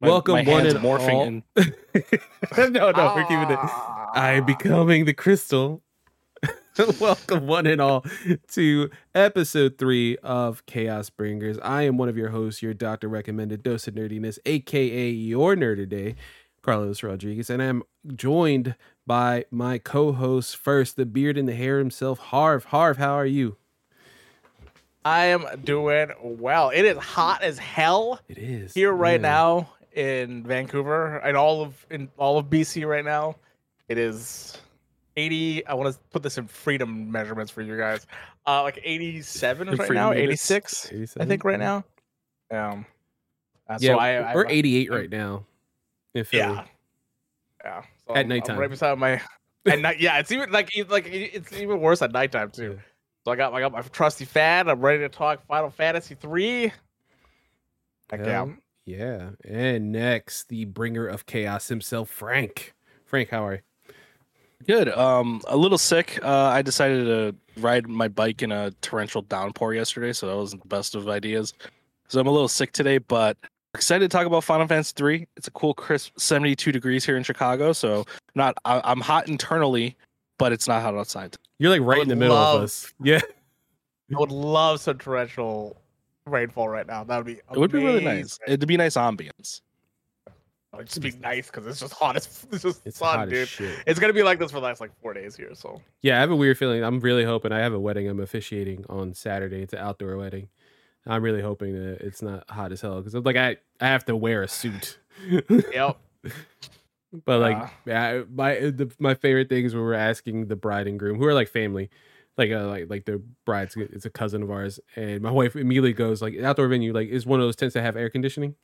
My- Welcome, my one hands and morphing all. in. no, no, we're keeping it. Ah. I am becoming the crystal. Welcome, one and all, to episode three of Chaos Bringers. I am one of your hosts, your doctor recommended dose of nerdiness, aka your nerd today, Carlos Rodriguez, and I'm joined by my co-host first, the beard and the hair himself, Harv. Harv, how are you? I am doing well. It is hot as hell It is here right yeah. now in Vancouver and all of in all of BC right now. It is 80. I want to put this in freedom measurements for you guys. Uh like 87 right Freedom now, units. 86 I think right now. Um uh, Yeah, so I, I we're I- 88 right now in Philly. Yeah. Yeah. So At I'm- I'm nighttime. right beside my at night. Yeah, it's even like it- like it's even worse at nighttime too. Yeah. So I got I got my trusty fan. I'm ready to talk Final Fantasy three. Heck yeah. Hell yeah. And next, the bringer of chaos himself, Frank. Frank, how are you? Good. Um, a little sick. Uh, I decided to ride my bike in a torrential downpour yesterday, so that wasn't the best of ideas. So I'm a little sick today, but excited to talk about Final Fantasy 3. It's a cool, crisp 72 degrees here in Chicago, so not I, I'm hot internally, but it's not hot outside. You're like right in the middle love- of us. Yeah. I would love some torrential rainfall right now. That would be It would be really nice. It'd be nice ambience. It would just be nice because it's just hot as it's just It's sun, hot dude. as shit. It's gonna be like this for the last like four days here. So Yeah, I have a weird feeling. I'm really hoping I have a wedding I'm officiating on Saturday. It's an outdoor wedding. I'm really hoping that it's not hot as hell because I'm like I I have to wear a suit. yep. But like, Uh. yeah, my the, my favorite things when we're asking the bride and groom, who are like family, like uh, like like the bride's it's a cousin of ours, and my wife immediately goes like, outdoor venue, like is one of those tents that have air conditioning.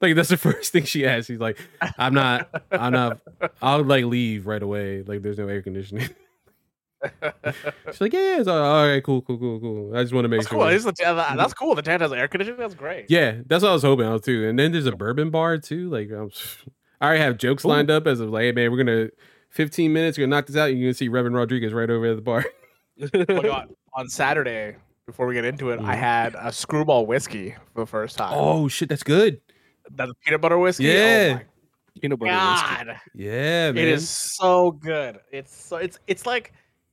Like that's the first thing she asks. She's like, I'm not, I'm not, I'll like leave right away. Like there's no air conditioning. She's like, yeah, yeah, it's all, all right, cool, cool, cool, cool. I just want to make That's sure. cool. It's the uh, mm-hmm. That's cool. The tent has air conditioning. That's great. Yeah, that's what I was hoping on too. And then there's a bourbon bar too. Like I'm, um, I already have jokes lined up as of like, hey man, we're gonna 15 minutes, we're gonna knock this out. You're gonna see Reverend Rodriguez right over at the bar. Oh my god! On Saturday, before we get into it, I Mhm. had a screwball whiskey for the first time. Oh shit, that's good. That's peanut butter whiskey. Yeah. Oh Peanut my butter whiskey. god! Yeah, man. It is so good. It's so it's it's like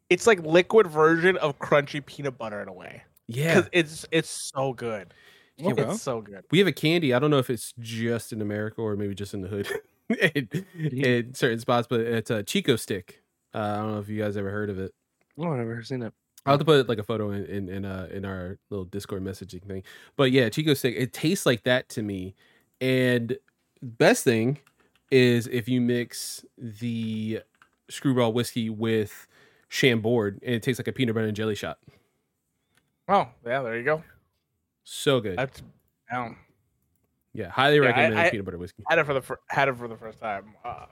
it's like liquid version of crunchy peanut butter in a way. Yeah, Because it's it's so good. Okay. It's so good. we have a candy. I don't know if it's just in America or maybe just in the hood, in, in certain spots, but it's a Chico stick. Uh, I don't know if you guys ever heard of it. Oh, I've never seen it. I'll have to put like a photo in in in, uh, in our little Discord messaging thing. But yeah, Chico stick. It tastes like that to me. And the best thing is if you mix the screwball whiskey with Chambord, and it tastes like a peanut butter and jelly shot. Oh yeah, there you go. So good. That's yeah. yeah, highly Yeah, I- recommend I- peanut butter whiskey. Had it for the fir- had it for the first time uh,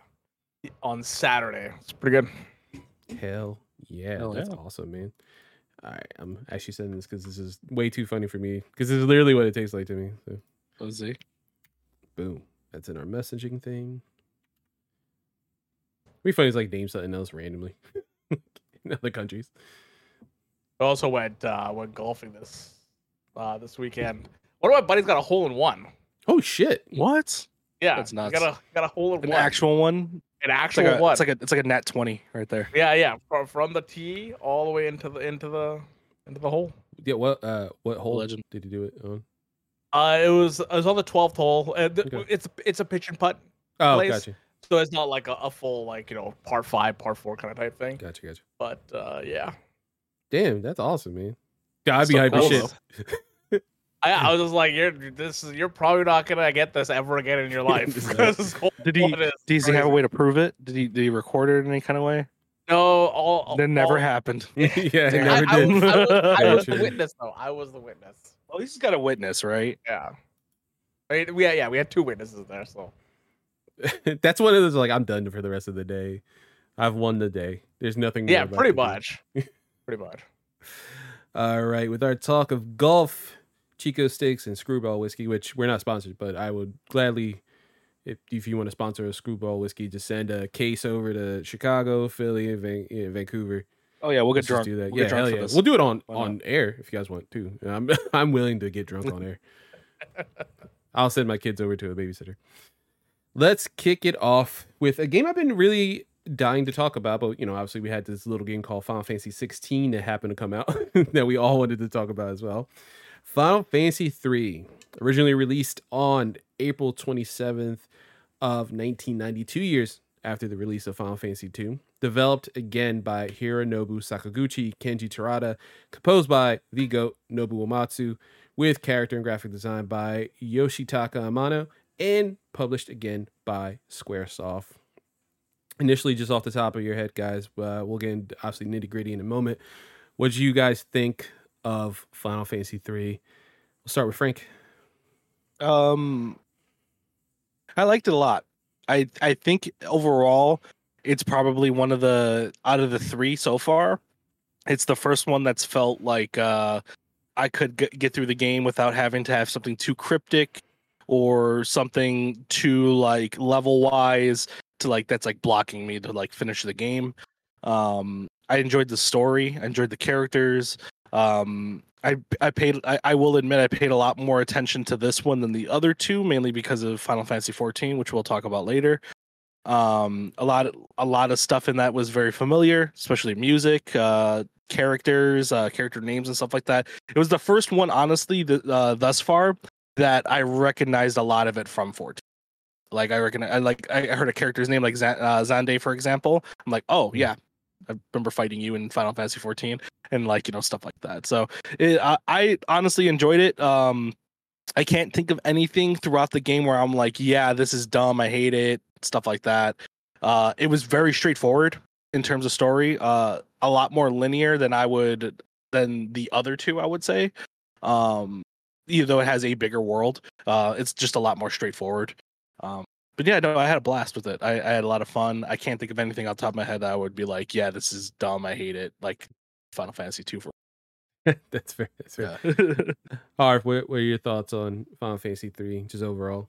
on Saturday. It's pretty good. Hell yeah, Hell that's yeah. awesome, man. All right, I'm actually sending this because this is way too funny for me. Because this is literally what it tastes like to me. So. Let's see. Boom. That's in our messaging thing. It'd be funny is like name something else randomly in other countries. I also went uh, went golfing this uh, this weekend. One of my buddies got a hole in one. Oh shit! What? Yeah, That's he nuts. Got a got a hole in An one. actual one? An It's like a, one. it's like a it's like a net twenty right there. yeah, yeah. From, from the tee all the way into the into the into the hole. Yeah, what uh what hole Legend. did you do it on? Uh, it was it was on the twelfth hole. And th- Okay. It's it's a pitch and putt, Oh, Place. gotcha, so it's not like a, a full like you know par five, par four kind of type thing. gotcha, gotcha. But uh, yeah, Damn, that's awesome, man. Yeah, I'd be So hype as shit. I, I was just like, you're this is you're probably not gonna get this ever again in your life. because this hole Did he- one Does he have a way to prove it? Did he did he record it in any kind of way? No, all That never all, happened. yeah, it never I, I did. was, I was, I Very was the witness though. I was the witness. Well, he's got a witness, right? Yeah. I mean, we had, yeah we had two witnesses there. So that's one of those like I'm done for the rest of the day. I've won the day. There's nothing. more yeah, left pretty to do. much. pretty much. All right, with our talk of golf, Chico Steaks, and Screwball Whiskey, which we're not sponsored, but I would gladly, if, if you want to sponsor a Screwball Whiskey, just send a case over to Chicago, Philly, Van, yeah, Vancouver. Oh yeah, we'll Let's get just drunk. do that. We'll yeah, hell yeah. We'll do it on on air if you guys want to. I'm I'm willing to get drunk on air. I'll send my kids over to a babysitter. let's kick it off with a game I've been really dying to talk about. But you know, obviously, we had this little game called Final Fantasy 16 that happened to come out that we all wanted to talk about as well. Final Fantasy 3, originally released on April 27th of 1992, years after the release of Final Fantasy 2. Developed again by Hironobu Sakaguchi, Kenji Terada, composed by the GOAT Nobuo Uematsu, with character and graphic design by Yoshitaka Amano, and published again by Squaresoft. Initially, just off the top of your head, guys, uh, we'll get into obviously nitty gritty in a moment. What do you guys think of Final Fantasy 3? We'll start with Frank. Um, I liked it a lot. I I think overall, it's probably one of the out of the three so far. It's the first one that's felt like uh, I could g- get through the game without having to have something too cryptic or something too like level wise to like that's like blocking me to like finish the game. Um, I enjoyed the story. I enjoyed the characters. Um, I I paid I, I will admit I paid a lot more attention to this one than the other two, mainly because of Final Fantasy 14, which we'll talk about later. Um, a lot a lot of stuff in that was very familiar, especially music, uh, characters, uh, character names, and stuff like that. It was the first one, honestly, th- uh, thus far that I recognized a lot of it from 14. Like I reckon, I like I heard a character's name like Z- uh, Xande, for example. I'm like, oh yeah, I remember fighting you in Final Fantasy 14 and like you know stuff like that. So it, I, I honestly enjoyed it. Um, I can't think of anything throughout the game where I'm like, yeah, this is dumb. I hate it. Stuff like that. Uh, it was very straightforward in terms of story. Uh, a lot more linear than I would than the other two. I would say. Um, even though it has a bigger world, uh, it's just a lot more straightforward. Um, but yeah, no, I had a blast with it. I, I had a lot of fun. I can't think of anything off the top of my head that I would be like, yeah, this is dumb. I hate it. Like Final Fantasy two for that's fair. That's fair. yeah. Harv, what, what are your thoughts on Final Fantasy 3, just overall?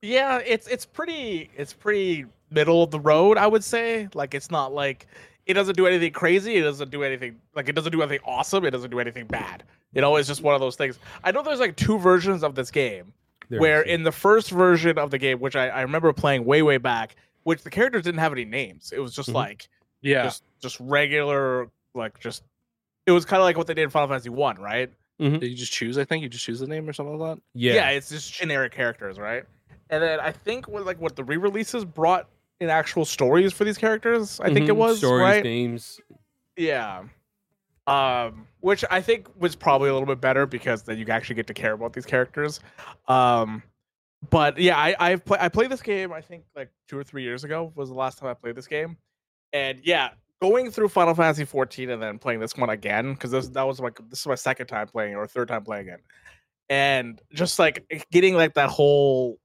Yeah, it's it's pretty it's pretty middle of the road, I would say. Like it's not like it doesn't do anything crazy, it doesn't do anything like it doesn't do anything awesome, it doesn't do anything bad. You know, it's just one of those things. I know there's like two versions of this game. There where is, yeah. in the first version of the game, which I, I remember playing way, way back, which the characters didn't have any names. It was just Mhm. like yeah. just just regular like just it was kind of like what they did in Final Fantasy One, right? Did you just choose? I think you just choose the name or something like that. yeah. Yeah, it's just generic characters, right? And then I think what like what the re-releases brought in actual stories for these characters. I think it Mhm. was stories, right. names. Yeah. Um, which I think was probably a little bit better because then you actually get to care about these characters. Um, but yeah, I I've play, I played this game. I think like two or three years ago was the last time I played this game, and yeah, going through Final Fantasy 14 and then playing this one again because this that was like this is my second time playing or third time playing it, and just like getting like that whole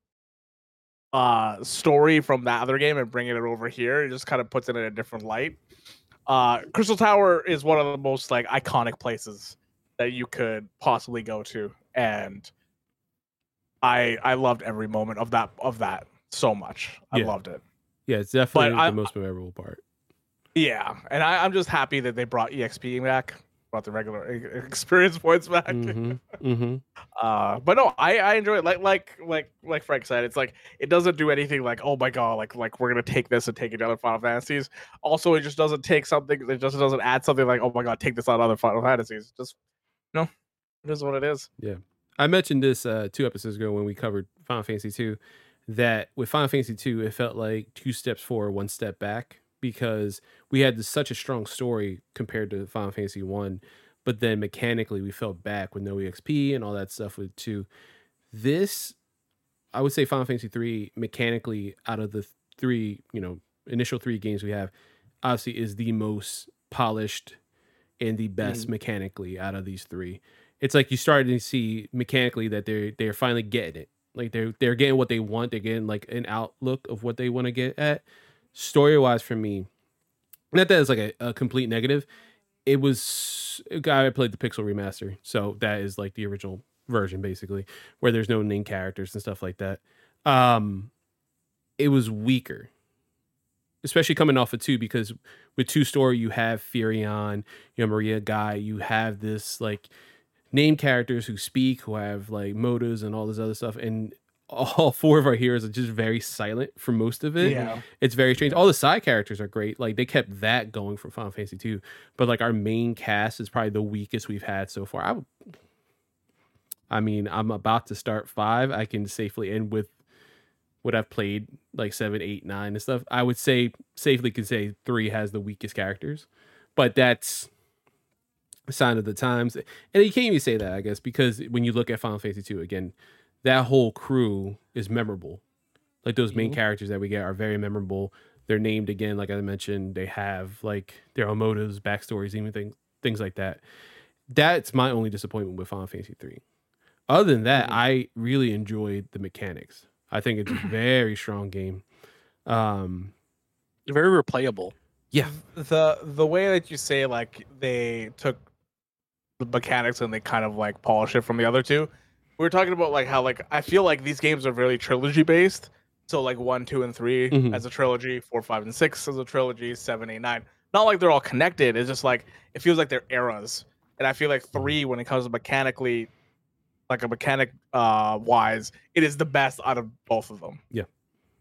uh story from that other game and bringing it over here it just kind of puts it in a different light uh crystal tower is one of the most like iconic places that you could possibly go to and i i loved every moment of that of that so much i Yeah. loved it Yeah, it's definitely But I- the most memorable part. yeah and I, i'm just happy that they brought exp back brought the regular experience points back. Hmm hmm uh but no i i enjoy it. Like like like like frank said it's like it doesn't do anything like oh my god like like we're gonna take this and take it to other final fantasies. Also it just doesn't take something it just doesn't add something like oh my god take this on other final fantasies. Just no it is what it is. Yeah, I mentioned this uh, two episodes ago when we covered Final Fantasy 2 that with Final Fantasy 2, it felt like two steps forward, one step back because we had this, such a strong story compared to Final Fantasy 1, but then mechanically we fell back with no EXP and all that stuff with 2. This, I would say Final Fantasy 3 mechanically out of the three, you know, initial three games we have, obviously is the most polished and the best mm-hmm. mechanically out of these three it's like you started to see mechanically that they're they're finally getting it. Like they're they're getting what they want. They're getting like an outlook of what they want to get at. Story wise, for me, not that it's like a, a complete negative. It was a guy I played the Pixel remaster, so that is like the original version basically, where there's no named characters and stuff like that. Um, it was weaker, especially coming off of two because with two story you have Firion, you have Maria Guy, you have this like name characters who speak, who have like motives and all this other stuff. And all four of our heroes are just very silent for most of it. Yeah. It's very strange. All the side characters are great. Like they kept that going from Final Fantasy 2. But like our main cast is probably the weakest we've had so far. I would I mean, I'm about to start five. I can safely end with what I've played, like seven, eight, nine, and stuff. I would say safely can say three has the weakest characters, but that's a sign of the times. And you can't even say that, I guess, because when you look at Final Fantasy two again, that whole crew is memorable. Like those main Mhm. characters that we get are very memorable. They're named again, like I mentioned. They have like their own motives, backstories, even things things like that. That's my only disappointment with Final Fantasy three. Other than that, Mhm. I really enjoyed the mechanics. I think it's a very strong game. Um, Very replayable. yeah, the the way that you say like they took the mechanics and they kind of like polish it from the other two. We were talking about like how like I feel like these games are very trilogy based. So like one, two, and 3 Mhm. as a trilogy, four, five, and six as a trilogy, seven, eight, nine. Not like they're all connected. It's just like it feels like they're eras. And I feel like three, when it comes to mechanically, like a mechanic uh wise, it is the best out of both of them. Yeah.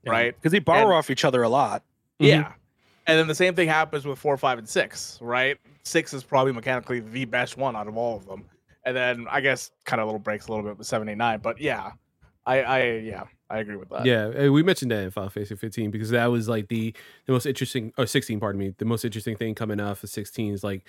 Right? Because they borrow And- off each other a lot. Mhm. Yeah. And then the same thing happens with four, five, and six, right? Six is probably mechanically the best one out of all of them. And then I guess kind of little breaks a little bit with seven, eight, nine. But yeah, I, I, yeah, I agree with that. yeah. uh, We mentioned that in Final Fantasy 15 because that was like the the most interesting, or 16, pardon me, the most interesting thing coming off of 16 is like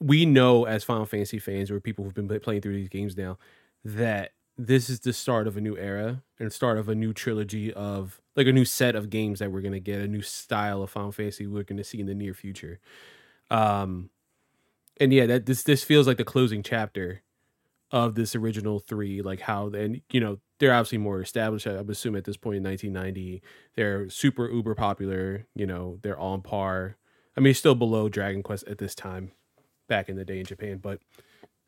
we know as Final Fantasy fans or people who've been playing through these games now that this is the start of a new era and start of a new trilogy of like a new set of games that we're gonna get, a new style of Final Fantasy we're gonna see in the near future. Um, and yeah, that this this feels like the closing chapter of this original three, like how and you know they're obviously more established. I assume at this point in 1990, they're super uber popular. You know, they're on par. I mean, still below Dragon Quest at this time, back in the day in Japan, but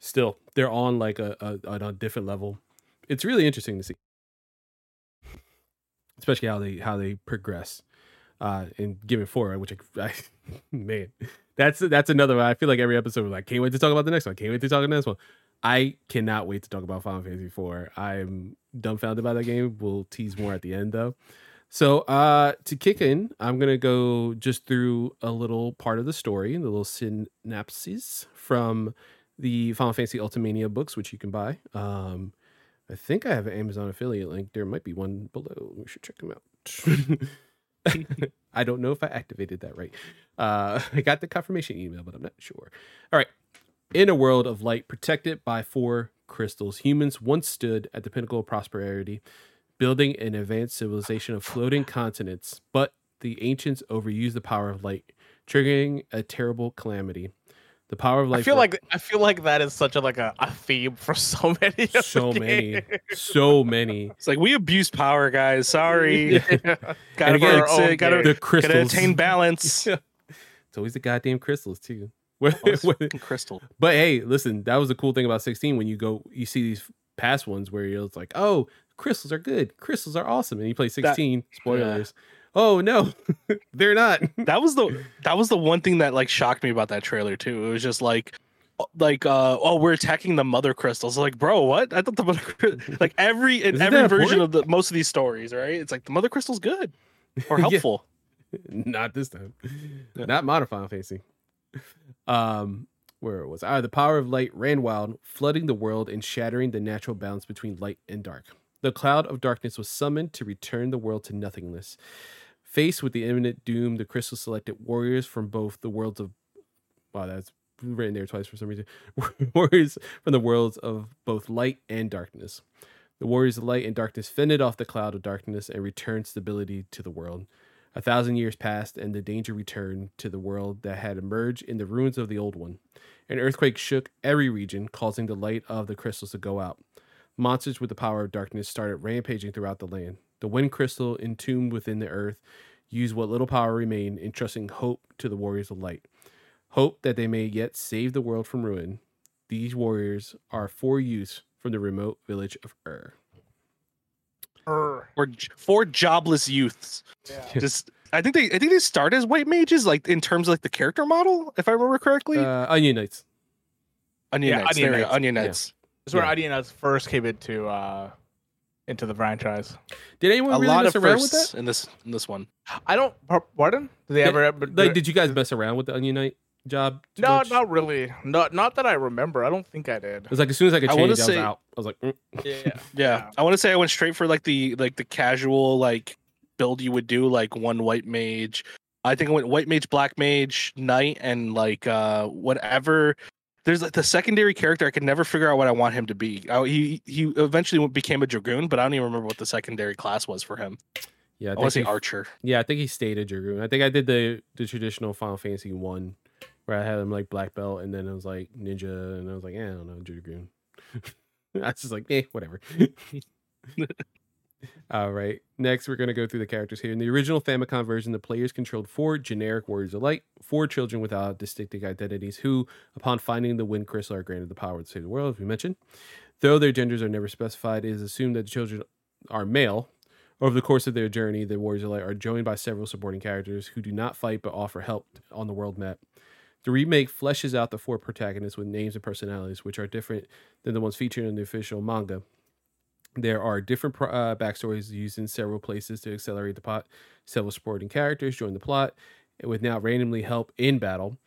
still they're on like a, a a different level. It's really interesting to see, especially how they how they progress uh and given forward, which I, I man, that's that's another one. I feel like every episode we're like, can't wait to talk about the next one. Can't wait to talk about the next one. I cannot wait to talk about Final Fantasy IV. I'm dumbfounded by that game. We'll tease more at the end though. So uh to kick in, I'm gonna go just through a little part of the story, the little synapses from the Final Fantasy Ultimania books, which you can buy. Um I think I have an Amazon affiliate link. There might be one below. We should check them out. I don't know if I activated that right. Uh, I got the confirmation email, but I'm not sure. All right. In a world of light protected by four crystals, humans once stood at the pinnacle of prosperity, building an advanced civilization of floating continents. But the ancients overused the power of light, triggering a terrible calamity. The power of light. I feel like I feel like that is such a like a, a theme for so many. so many, games. so many. It's like we abuse power, guys. Sorry. Gotta, again, own gotta. The gotta attain balance. Yeah. It's always the goddamn crystals too. Where- crystal. But hey, listen, that was the cool thing about 16 when you go, you see these past ones where you're it's like, oh, crystals are good, crystals are awesome, and you play 16. spoilers. Oh no, they're not. That was the that was the one thing that like shocked me about that trailer too. It was just like like uh oh we're attacking the mother crystals like bro what i thought the mother like every in every version of the most of these stories right it's like the mother crystal's good or Yeah. helpful not this time. Yeah. Not modifying Fantasy. Um, where was I? Ah, the power of light ran wild, flooding the world and shattering the natural balance between light and dark. The cloud of darkness was summoned to return the world to nothingness. Faced with the imminent doom, the crystal selected warriors from both the worlds of wow, that's written there twice for some reason. warriors from the worlds of both light and darkness. The warriors of light and darkness fended off the cloud of darkness and returned stability to the world. A thousand years passed, and the danger returned to the world that had emerged in the ruins of the old one. An earthquake shook every region, causing the light of the crystals to go out. Monsters with the power of darkness started rampaging throughout the land. The wind crystal, entombed within the earth, used what little power remained, entrusting hope to the warriors of light. Hope that they may yet save the world from ruin. These warriors are four youths from the remote village of Ur. Err. or j- four jobless youths Yeah. just i think they i think they start as white mages like in terms of like the character model if i remember correctly Uh, Onion Knights. onion yeah, knights Onion there we go, Knights. Yeah. knights That's where Yeah. Onion Nuts first came into uh into the franchise. Did anyone A really lot mess of around with that? in this in this one. I don't. Pardon? Did they Yeah, ever? ever Like, did you guys mess around with the Onion Knight job? no, much? not really. Not not that I remember. I don't think I did. It was like as soon as I could I change, I, wanna was out. I was like, mm. Yeah. Yeah. I want to say I went straight for like the like the casual like build you would do like one white mage. I think I went white mage, black mage, knight, and like uh whatever. There's like the secondary character. I could never figure out what I want him to be. I, he he eventually became a dragoon, but I don't even remember what the secondary class was for him. yeah, I I, think want to say archer. Yeah, I think he stayed a dragoon. I think I did the the traditional Final Fantasy one, where I had him like black belt, and then I was like ninja, and I was like, eh, I don't know, dragoon. I was just like, eh, whatever. All right. Next, we're gonna go through the characters here. In the original Famicom version, the players controlled four generic warriors of light, four children without distinctive identities, who, upon finding the wind crystal, are granted the power to save the world. As we mentioned, though their genders are never specified, it is assumed that the children are male. Over the course of their journey, the Warriors of Light are joined by several supporting characters who do not fight but offer help on the world map. The remake fleshes out the four protagonists with names and personalities, which are different than the ones featured in the official manga. There are different uh, backstories used in several places to accelerate the plot. Several supporting characters join the plot with now randomly help in battle,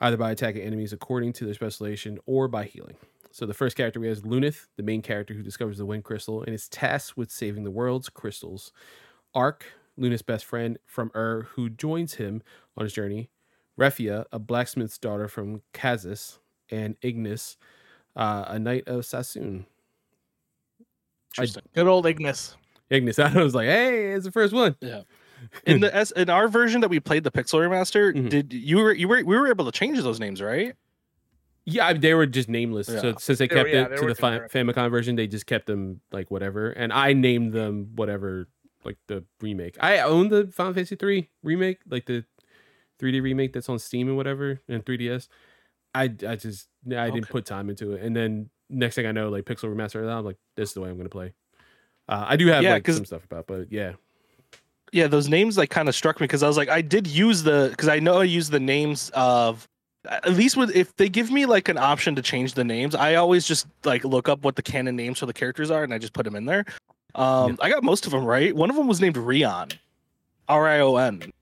either by attacking enemies according to their specialization or by healing. So the first character we have is Luneth, the main character who discovers the Wind Crystal and is tasked with saving the world's crystals. Arc, Luneth's best friend from Ur, who joins him on his journey. Refia, a blacksmith's daughter from Kazus, and Ignis, uh, a knight of Sasune. Interesting. Good old Ignis. Ignis, I was like, hey, it's the first one. Yeah. In the S in our version that we played the Pixel Remaster, Mhm. did you were you were we were able to change those names, right? Yeah, I mean, they were just nameless. So since they They kept yeah, it they to the fi- generic. Famicom version, they just kept them like whatever, and I named them whatever, like the remake. I own the Final Fantasy three remake, like the 3D remake that's on Steam and whatever, and 3DS. I I just I didn't put time into it, and then next thing I know, like Pixel Remaster, I'm like, this is the way I'm gonna play. Uh, I do have Yeah, like some stuff about, but yeah, Yeah, those names like kind of struck me because I was like, I did use the because I know I use the names of at least with if they give me like an option to change the names, I always just like look up what the canon names for the characters are and I just put them in there. Um, I got most of them right. One of them was named Rion, R I O N,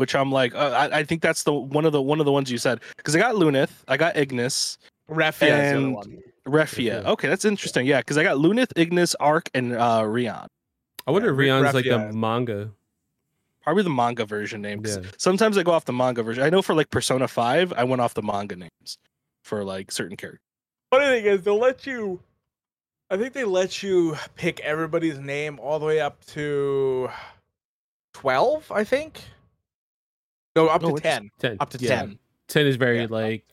which I'm like, uh, I, I think that's the one of the one of the ones you said because I got Luneth, I got Ignis, Refia is And- Refia. Refia. Okay, that's interesting. Yeah, because I got Luneth, Ignis, Arc, and uh, Rion. I wonder Yeah, if Re- Rion's like the Refia manga. Probably the manga version name. 'cause Yeah. Sometimes I go off the manga version. I know for like Persona 5, I went off the manga names for like certain characters. Funny thing is, they'll let you. I think they let you pick everybody's name all the way up to twelve. I think. No, up Oh, to ten. Ten, Up to yeah. 10. 10 is very Yeah. like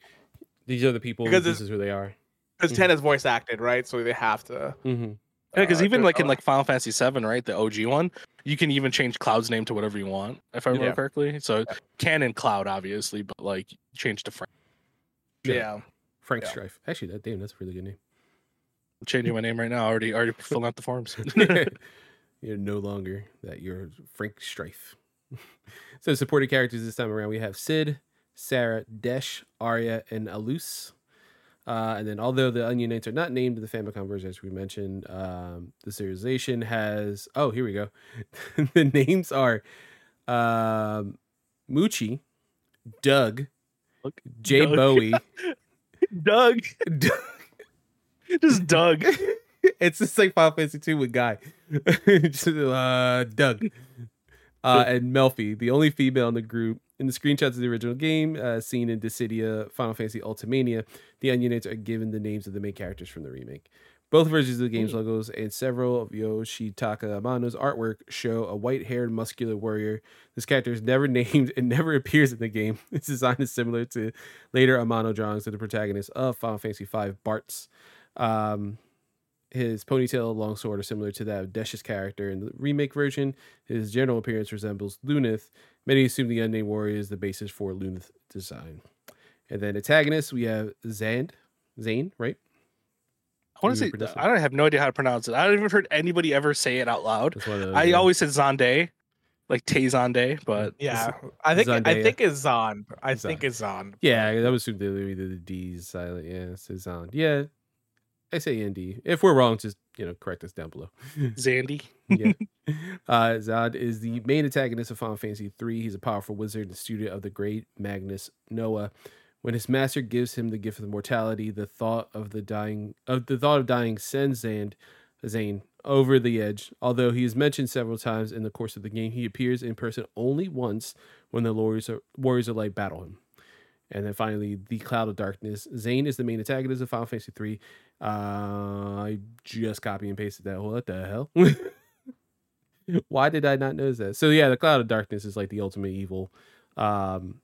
these are the people. Because this is who they are. Because ten is voice acted, right? So they have to. hmm Yeah, because uh, even like in like Final Fantasy 7, right, the OG one, you can even change Cloud's name to whatever you want, if I remember Yeah. correctly. So canon Cloud, obviously, but like change to Frank. Yeah. Frank Yeah. Strife. Actually, that damn, that's a really good name. Changing my name right now. Already, already filling out the forms. you're no longer that. You're Frank Strife. so supporting characters this time around, we have Sid, Sarah, Desh, Aria, and Alus. Uh, and then, although the Onion Knights are not named in the Famicom version, as we mentioned, um, the serialization has. Oh, here we go. the names are um, Moochie, Doug, Look, Jay Doug. Bowie. Doug, Doug just Doug. it's just like Final Fantasy 2 with Guy. Just, uh, Doug. Uh, and Melfi, the only female in the group. In the screenshots of the original game, uh, seen in Dissidia Final Fantasy Ultimania, the Onion are given the names of the main characters from the remake. Both versions of the game's logos and several of Yoshitaka Amano's artwork show a white haired, muscular warrior. This character is never named and never appears in the game. Its design is similar to later Amano drawings of the protagonist of Final Fantasy V, Bartz. Um, his ponytail and long sword are similar to that of Desh's character in the remake version. His general appearance resembles Luneth. Many assume the unnamed warrior is the basis for Luneth design. And then antagonists, we have Zand, Zane, right? I want to say. I don't have no idea how to pronounce it. I haven't even heard anybody ever say it out loud. That's one of those, I uh, always said Zonde, like Tay Zonde, but Yeah. I think I think it's Zon. I Zon. think it's Zon. Yeah, I would assume the either the D's silent. Yeah, it's Zand. Yeah, I say ND. If we're wrong, just you know, correct us down below. Zandy. yeah. Uh, Zod is the main antagonist of Final Fantasy III. He's a powerful wizard and student of the great Magnus Noah. When his master gives him the gift of mortality, the thought of the dying of the thought of dying sends Zand, Zane over the edge. Although he is mentioned several times in the course of the game, he appears in person only once when the Warriors, are, Warriors of Light battle him. And then finally, the Cloud of Darkness. Zane is the main antagonist of Final Fantasy III. Uh, I just copy and pasted that. What the hell? Why did I not notice that? So yeah, the Cloud of Darkness is like the ultimate evil. Um,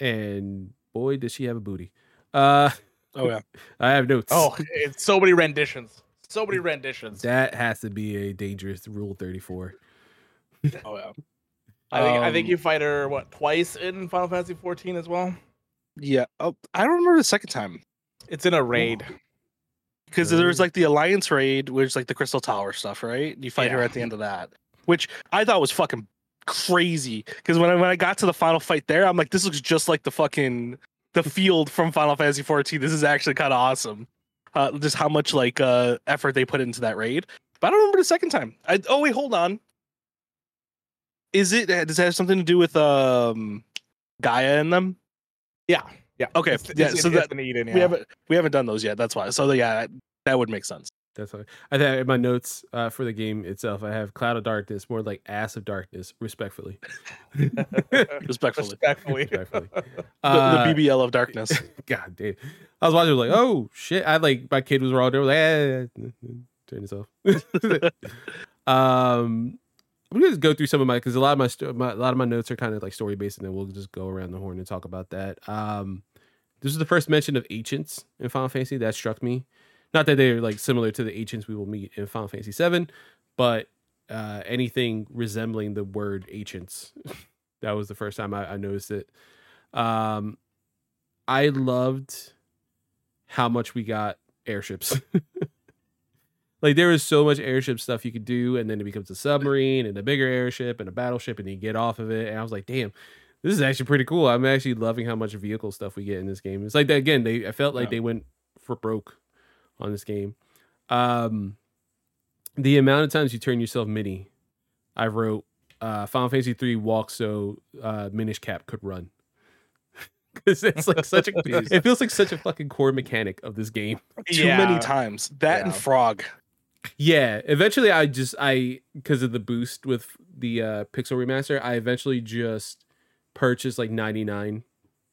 and boy, does she have a booty. Uh, Oh yeah. I have notes. Oh, it's so many renditions. So many renditions. that has to be a dangerous Rule Thirty Four. Oh yeah. I think I think Um, you fight her what twice in Final Fantasy 14 as well. Yeah. Oh, I don't remember the second time It's in a raid. Because there's like the Alliance raid, which is like the Crystal Tower stuff, right? You fight her at the end of that, which I thought was fucking crazy. Because when I when I got to the final fight there, I'm like, this looks just like the fucking the field from Final Fantasy 14. This is actually kind of awesome. Uh, just how much like uh effort they put into that raid. But I don't remember the second time. I, oh wait, hold on. Is it does it have something to do with um Gaia in them? Yeah, yeah. Okay, It's, yeah, it's, so it's that- an Eden. We yeah. haven't we haven't done those yet. That's why. So yeah, that would make sense. That's what I think in my notes uh, for the game itself. I have Cloud of Darkness, more like Ass of Darkness, respectfully. Respectfully, Respectfully. Respectfully. the, Uh, the BBL of darkness. God damn. I was watching, I was like, oh shit. I like my kid was around there, like, eh, turn this off. um I'm gonna just go through some of my because a lot of my, sto- my a lot of my notes are kind of like story based, and then we'll just go around the horn and talk about that. Um, this is the first mention of ancients in Final Fantasy that struck me. Not that they're like similar to the ancients we will meet in Final Fantasy VII, but uh, anything resembling the word ancients. that was the first time I, I noticed it. Um, I loved how much we got airships. like there was so much airship stuff you could do, and then it becomes a submarine and a bigger airship and a battleship, and you get off of it. And I was like, damn, this is actually pretty cool. I'm actually loving how much vehicle stuff we get in this game. It's like that again. They I felt like Yeah. they went for broke on this game. Um, the amount of times you turn yourself mini, I wrote uh, Final Fantasy three walk so uh, Minish Cap could run. Because it's like such a, it feels like such a fucking core mechanic of this game. Too Yeah. many times. That and Frog. Yeah, eventually I just I because of the boost with the uh Pixel remaster, I eventually just purchased like 99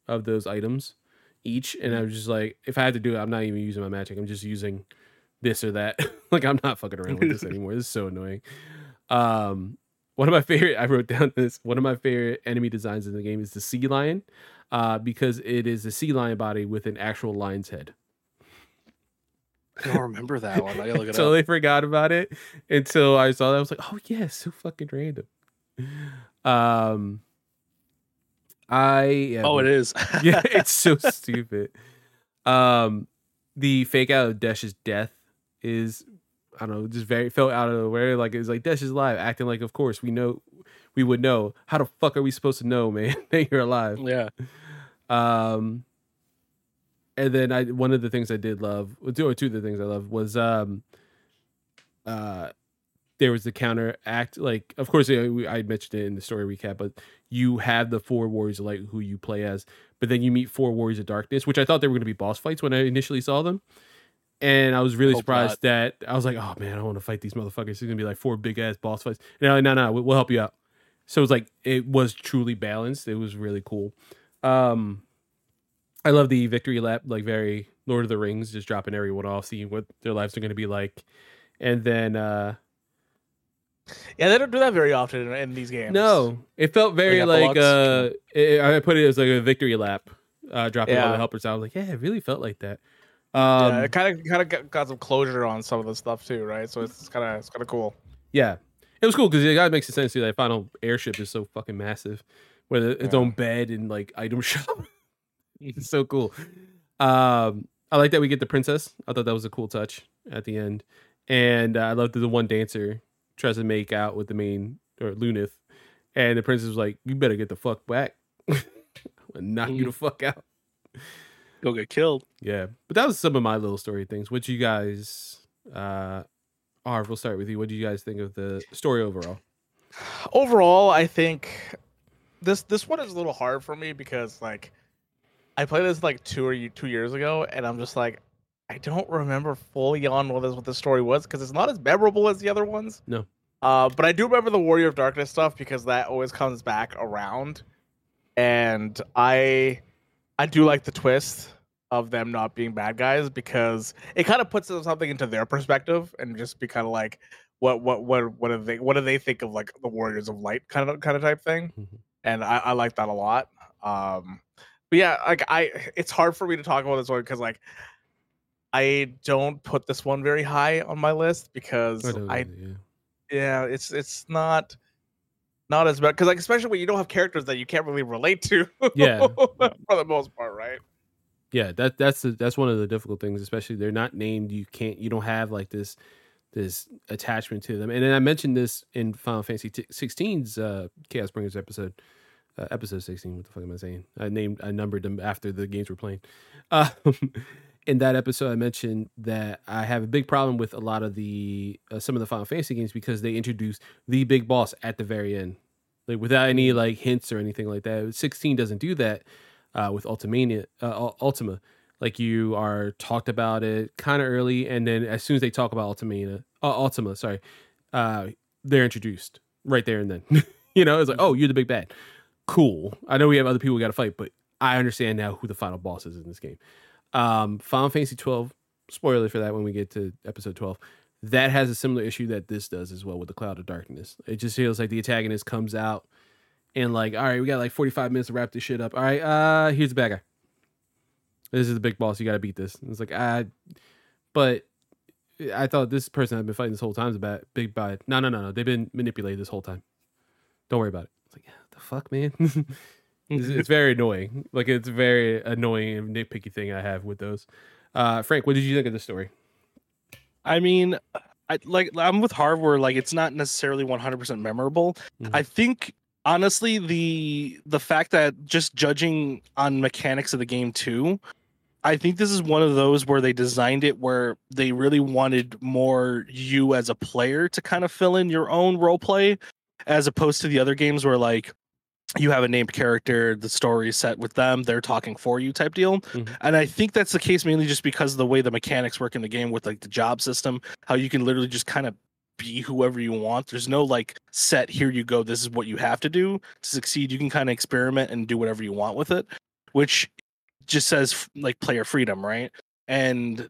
of those items each and I was just like if I had to do it, I'm not even using my magic. I'm just using this or that. like I'm not fucking around with this anymore. This is so annoying. Um one of my favorite I wrote down this one of my favorite enemy designs in the game is the sea lion uh because it is a sea lion body with an actual lion's head. I don't remember that one. I look it totally up. forgot about it until I saw that. I was like, oh yeah, so fucking random. Um, I yeah, Oh, it is. yeah, it's so stupid. Um, the fake out of Desh's death is I don't know, just very felt out of nowhere. Like it's like Desh is alive, acting like of course we know we would know. How the fuck are we supposed to know, man, that you're alive? yeah. Um, and then I one of the things I did love, or two of the things I love was um, uh, there was the counter act. Like, of course, I, mentioned it in the story recap, but you have the four warriors of light who you play as, but then you meet four warriors of darkness, which I thought they were going to be boss fights when I initially saw them. And I was really Hope surprised that I was like, oh man, I want to fight these motherfuckers. It's gonna be like four big ass boss fights. And like, no, no, we- we'll help you out. So it was like it was truly balanced. It was really cool. Um, I love the victory lap, like very Lord of the Rings, just dropping everyone off, seeing what their lives are going to be like, and then uh Yeah, they don't do that very often in, in these games. no, it felt very Like uh, it, I put it as like a victory lap, uh, dropping all the Yeah. helpers out. I was like, yeah, it really felt like that. Um, yeah, it kind of kind of got, some closure on some of the stuff too, right? So it's kind of it's kind of cool. Yeah, it was cool because it kind of makes sense. See, that final airship is so fucking massive, with its Yeah. own bed and like item shop. it's so cool. Um, I like that we get the princess. I thought that was a cool touch at the end, and uh, I loved the one dancer tries to make out with the main or Luneth, and the princess was like, "You better get the fuck back, and knock you the fuck out." Go get killed. Yeah, but that was some of my little story things. What you guys uh Harv, we'll start with you. What do you guys think of the story overall? Overall, I think this this one is a little hard for me because like I played this like two or two years ago, and I'm just like I don't remember fully on what this what the story was because it's not as memorable as the other ones. No. Uh, but I do remember the Warrior of Darkness stuff because that always comes back around, and I I do like the twist of them not being bad guys because it kind of puts something into their perspective and just be kind of like what what what what do they what do they think of like the Warriors of Light kind of kind of type thing, Mhm. and I, I like that a lot. Um, but yeah, like I, it's hard for me to talk about this one because like I don't put this one very high on my list because I I yeah. yeah, it's it's not not as bad because like especially when you don't have characters that you can't really relate to. Yeah. for the most part, right? yeah that that's the, that's one of the difficult things especially they're not named you can't you don't have like this this attachment to them and then i mentioned this in final fantasy t- 16's uh chaos bringers episode uh, episode 16 what the fuck am i saying i named i numbered them after the games were playing um in that episode i mentioned that i have a big problem with a lot of the uh, some of the final fantasy games because they introduce the big boss at the very end like without any like hints or anything like that 16 doesn't do that uh, with Ultimania, uh, Ultima. Like you are talked about it kind of early, and then as soon as they talk about Ultimania, uh, Ultima, sorry, uh, they're introduced right there and then. you know, it's like, oh, you're the big bad. Cool. I know we have other people we got to fight, but I understand now who the final boss is in this game. Um, Final Fantasy 12. Spoiler for that when we get to episode 12. That has a similar issue that this does as well with the Cloud of Darkness. It just feels like the antagonist comes out and like, all right, we got like 45 minutes to wrap this shit up. All right, uh, here's the bad guy. This is the big boss. You got to beat this. And it's like, ah, but I thought this person had been fighting this whole time is a bad big bad. No, no, no, no. They've been manipulated this whole time. Don't worry about it. It's like, the fuck, man. it's, it's very annoying. Like it's a very annoying and nitpicky thing I have with those. Uh, Frank, what did you think of the story? I mean, I like I'm with Harv where like it's not necessarily 100% memorable. Mhm. I think honestly the the fact that just judging on mechanics of the game too, I think this is one of those where they designed it where they really wanted more you as a player to kind of fill in your own role play as opposed to the other games where like you have a named character, the story is set with them, they're talking for you type deal. Mhm. And I think that's the case mainly just because of the way the mechanics work in the game with like the job system, how you can literally just kind of be whoever you want. There's no like set here you go, this is what you have to do to succeed. You can kind of experiment and do whatever you want with it, which just says like player freedom, right? And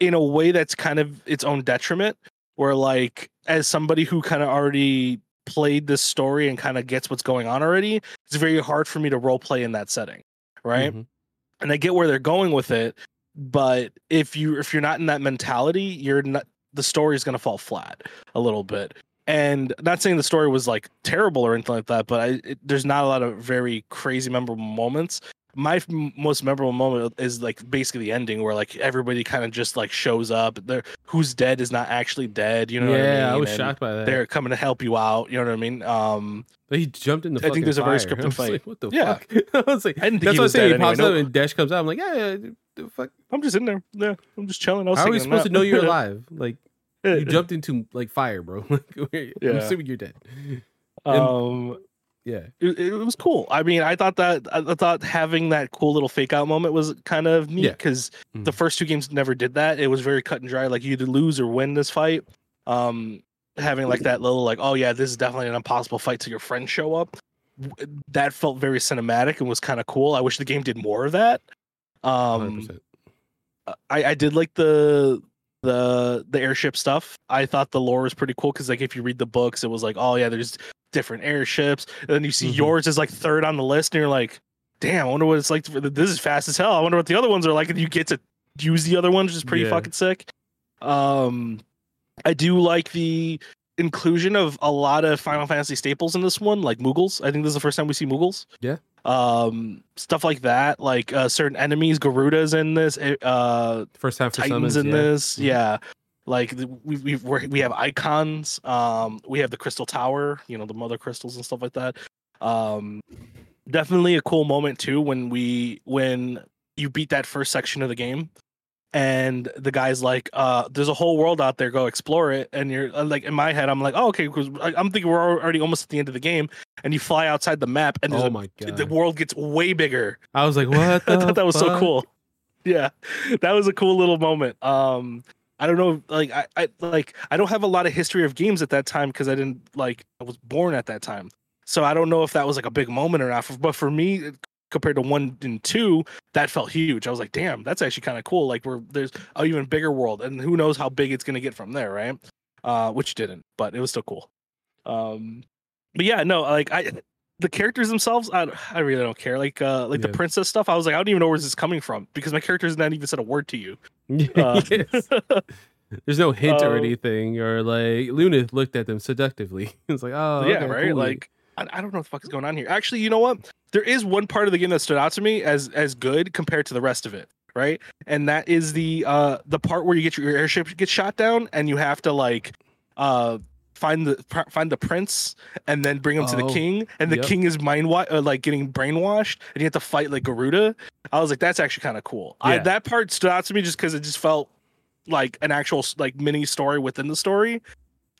in a way that's kind of its own detriment where like as somebody who kind of already played this story and kind of gets what's going on already, it's very hard for me to role play in that setting, right? Mhm. And I get where they're going with it, but if you if you're not in that mentality, you're not the story is going to fall flat a little bit. And not saying the story was like terrible or anything like that, but I, it, there's not a lot of very crazy memorable moments. My most memorable moment is like basically the ending where like everybody kind of just like shows up. They're who's dead is not actually dead. You know what I mean? yeah, I was And shocked by that. They're coming to help you out. You know what I mean? Um, He jumped in the. I think there's a very fire. scripted fight. Like, what the Yeah. fuck? I was like, I didn't think that's what I'm saying. He anyway. pops No- up and Desh comes out. I'm like, yeah, yeah the fuck. I'm just in there. Yeah, I'm just chilling. I was How are we supposed to know you're alive? Like you jumped into like fire, bro. Like, I'm Yeah. assuming you're dead. Um, Yeah. it, it was cool. I mean, I thought that I thought having that cool little fake out moment was kind of neat Yeah. because the first two games never did that. It was very cut and dry. Like you either lose or win this fight. Um, having like that little like, oh yeah, this is definitely an impossible fight till your friends show up. That felt very cinematic and was kind of cool. I wish the game did more of that. Um, 100%. I, I did like the the the airship stuff. I thought the lore was pretty cool because like if you read the books, it was like, oh yeah, there's different airships. And then you see Mhm. yours is like third on the list, and you're like, damn, I wonder what it's like. To, this is fast as hell. I wonder what the other ones are like. And you get to use the other ones, which is pretty Yeah. fucking sick. Um, I do like the inclusion of a lot of Final Fantasy staples in this one, like Moogles. I think this is the first time we see Moogles. Yeah. Um, stuff like that, like uh, certain enemies, Garuda's in this. eh, Uh, First time for Titans summons, in yeah. this. Mhm. Yeah. Like we we we're, have icons. Um, we have the crystal tower. You know the mother crystals and stuff like that. Um, definitely a cool moment too when we when you beat that first section of the game, and the guy's like, uh, "There's a whole world out there. Go explore it." And you're uh, like, in my head, I'm like, "Oh, okay," because I'm thinking we're already almost at the end of the game, and you fly outside the map, and Oh my god! the world gets way bigger. I was like, what? I thought that was so cool. Yeah, that was a cool little moment. Um, I don't know, like I, I like I don't have a lot of history of games at that time because I didn't like I was born at that time, so I don't know if that was like a big moment or not. But for me, compared to one and two, that felt huge. I was like, damn, that's actually kind of cool. Like we're there's a even bigger world, and who knows how big it's gonna get from there, right? Uh, which didn't, but it was still cool. Um, but yeah, no, like I the characters themselves, I, I really don't care. Like uh like the princess stuff, I was like, I don't even know where this is coming from because my character's not even said a word to you. Uh, Yes. There's no hint or Um, anything, or like Luna looked at them seductively. It's like, oh, yeah, okay, right. cool. Like I, I don't know what the fuck is going on here. Actually, you know what? There is one part of the game that stood out to me as as good compared to the rest of it, right? And that is the uh the part where you get your airship gets shot down and you have to like uh find the find the prince and then bring him to the Oh, king and the yep. king is mind wa- uh, like getting brainwashed and you have to fight like Garuda. I was like that's actually kind of cool. I, that part stood out to me just cuz it just felt like an actual like mini story within the story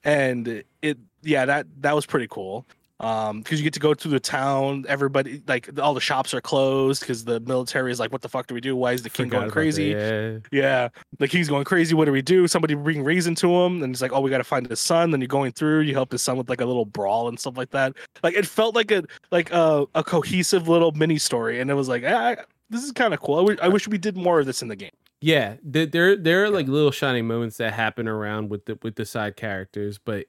and it yeah that that was pretty cool um because you get to go through the town everybody like all the shops are closed because the military is like what the fuck do we do? Why is the king Forgot going crazy? Yeah. yeah the king's going crazy what do we do? Somebody bring reason to him and it's like oh we got to find his son. Then you're going through you help his son with like a little brawl and stuff like that. Like it felt like a like a, a cohesive little mini story and it was like ah, this is kind of cool. I wish we did more of this in the game. Yeah, there there are like little shining moments that happen around with the with the side characters, but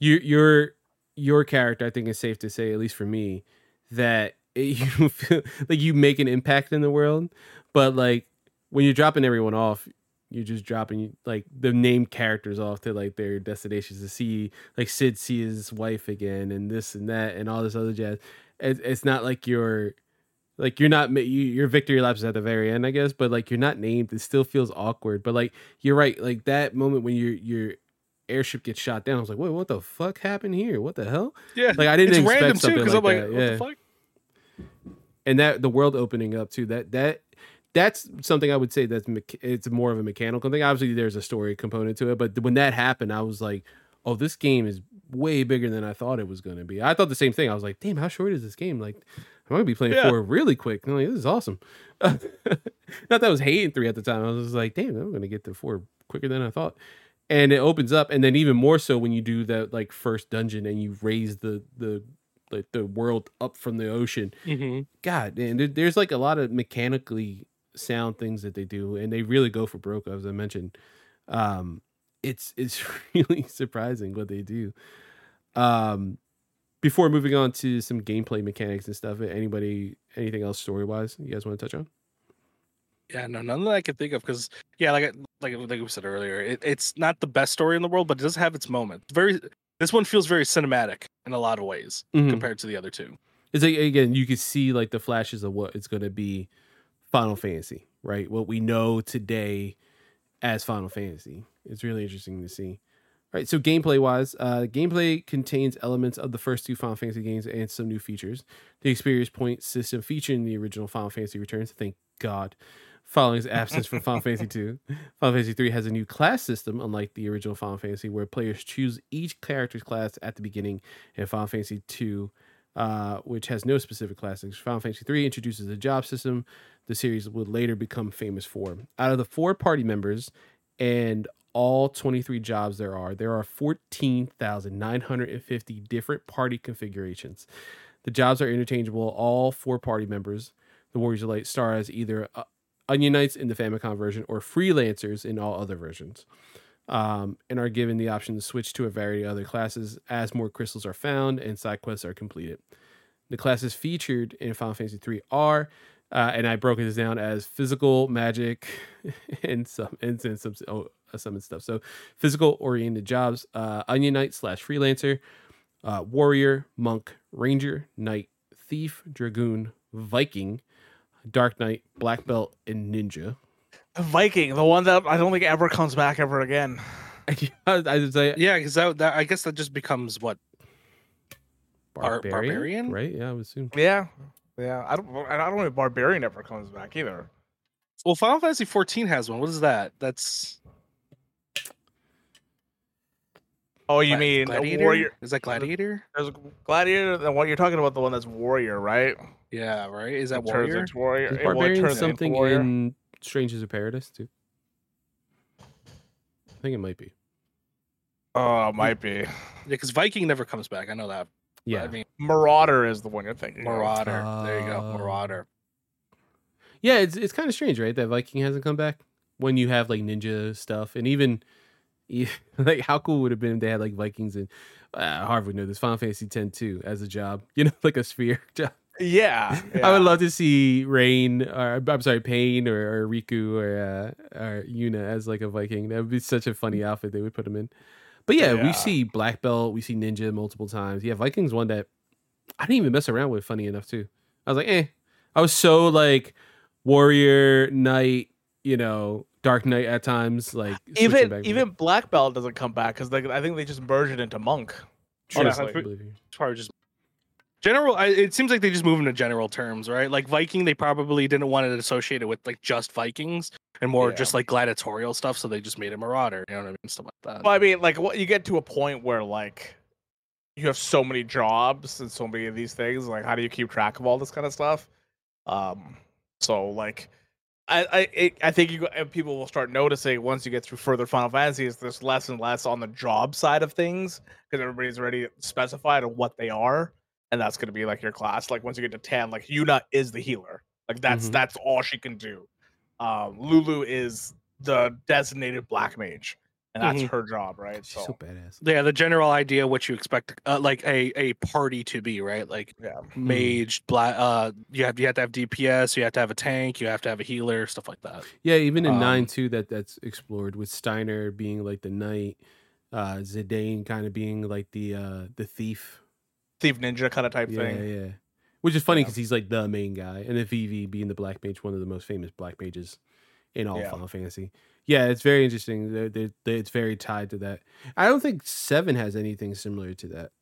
you your your character, I think, is safe to say, at least for me, that it, you feel like you make an impact in the world, but like when you're dropping everyone off, you're just dropping like the named characters off to like their destinations to see like Cid see his wife again and this and that and all this other jazz. It, it's not like you're like you're not you, your victory laps is at the very end, I guess, but like you're not named. It still feels awkward. But like you're right, like that moment when your your airship gets shot down, I was like, wait, what the fuck happened here? What the hell? yeah Like I didn't it's expect random too something because like i'm like that. what yeah. the fuck and that the world opening up too. That that that's something I would say that's mecha- it's more of a mechanical thing. Obviously, there's a story component to it, but when that happened, I was like, oh, this game is way bigger than I thought it was going to be. I thought the same thing. I was like, damn, how short is this game? Like, I'm gonna be playing Yeah. four really quick. And I'm like, this is awesome. Not that I was hating three at the time. I was just like, damn, I'm gonna get to four quicker than I thought. And it opens up, and then even more so when you do that like first dungeon and you raise the the like the world up from the ocean. mm-hmm. God, and there, there's like a lot of mechanically sound things that they do, and they really go for broke, as I mentioned. Um, it's it's really surprising what they do. Um, before moving on to some gameplay mechanics and stuff, anybody anything else story wise you guys want to touch on? Yeah, no, none that I can think of because yeah, like I, like like we said earlier, it, it's not the best story in the world, but it does have its moments. Very, this one feels very cinematic in a lot of ways Mhm. compared to the other two. It's like again, you can see like the flashes of what it's going to be Final Fantasy, right? What we know today as Final Fantasy. It's really interesting to see. All right, so gameplay wise, uh, gameplay contains elements of the first two Final Fantasy games and some new features. The experience point system featured in the original Final Fantasy returns. Thank God. Following its absence from Final Fantasy II. Final Fantasy III has a new class system, unlike the original Final Fantasy, where players choose each character's class at the beginning. And Final Fantasy II, uh, which has no specific classes. Final Fantasy III introduces a job system the series would later become famous for. Out of the four party members and all 23 jobs there are, there are 14,950 different party configurations. The jobs are interchangeable, all four party members. The Warriors of Light star as either Onion Knights in the Famicom version or freelancers in all other versions um, and are given the option to switch to a variety of other classes as more crystals are found and side quests are completed. The classes featured in Final Fantasy III are, uh, and I broke this down as physical, magic, and some and, and some oh, uh, and stuff. So physical oriented jobs: uh, Onion Knight slash freelancer, uh, warrior, monk, ranger, knight, thief, dragoon, Viking, Dark Knight, black belt, and ninja. Viking, the one that I don't think ever comes back ever again. I would say Yeah, because that, that I guess that just becomes what Bar- barbarian? right? Yeah, I would assume. Yeah, yeah. I don't. I don't know if barbarian ever comes back either. Well, Final Fantasy 14 has one. What is that? That's Oh, you Gla- mean Gladiator? warrior? Is that Gladiator? There's gladiator. The one you're talking about, the one that's warrior, right? Yeah, right. Is that It turns Warrior? into warrior. Is it- well, Barbarian turns into something warrior. in Strangers of Paradise too? I think it might be. Oh, it might be. Yeah, because Viking never comes back. I know that. Yeah. I mean, Marauder is the one you're thinking. of. Marauder. there you go. Oh. Marauder. Yeah, it's it's kind of strange, right? That Viking hasn't come back when you have like ninja stuff, and even like how cool would it have been if they had like Vikings and uh, Harvard would know this Final Fantasy X-2 as a job, you know, like a sphere job. Yeah, I would love to see Rain, or I'm sorry, Paine, or, or Rikku, or uh, or Yuna as like a Viking. That would be such a funny outfit they would put him in. But yeah, we see Black Belt, we see Ninja multiple times. Yeah, Vikings one that I didn't even mess around with. Funny enough, too. I was like, eh. I was so like Warrior Knight, you know, Dark Knight at times. Like switching back even and even black belt doesn't come back because like I think they just merge it into monk. forth. honestly. I believe you. It's probably just general. I, it seems like they just move into general terms, right? Like Viking, they probably didn't want to associate it associated with like just Vikings and more Yeah. just like gladiatorial stuff, so they just made it Marauder. You know what I mean? Stuff like that. Well, I mean, like what you get to a point where like you have so many jobs and so many of these things. Like, how do you keep track of all this kind of stuff? Um, so like. I I it, I think you and people will start noticing once you get through further Final Fantasies, there's less and less on the job side of things because everybody's already specified on what they are, and that's going to be like your class. Like once you get to ten, like Yuna is the healer, like that's Mhm. that's all she can do. Um, Lulu is the designated black mage, and that's Mhm. her job, right? She's so badass. yeah, the general idea what you expect, uh, like a a party to be, right? Like yeah, mage, black. Uh, you have you have to have DPS, you have to have a tank, you have to have a healer, stuff like that. Yeah, even in Um, nine too, that that's explored with Steiner being like the knight, uh Zidane kind of being like the uh the thief. Thief ninja kind of type Yeah, thing. yeah. Yeah. Which is funny Yeah. because he's like the main guy, and then Vivi being the black mage, one of the most famous black mages in all Yeah. Final Fantasy. Yeah, it's very interesting. They're, they're, they it's very tied to that. I don't think Seven has anything similar to that.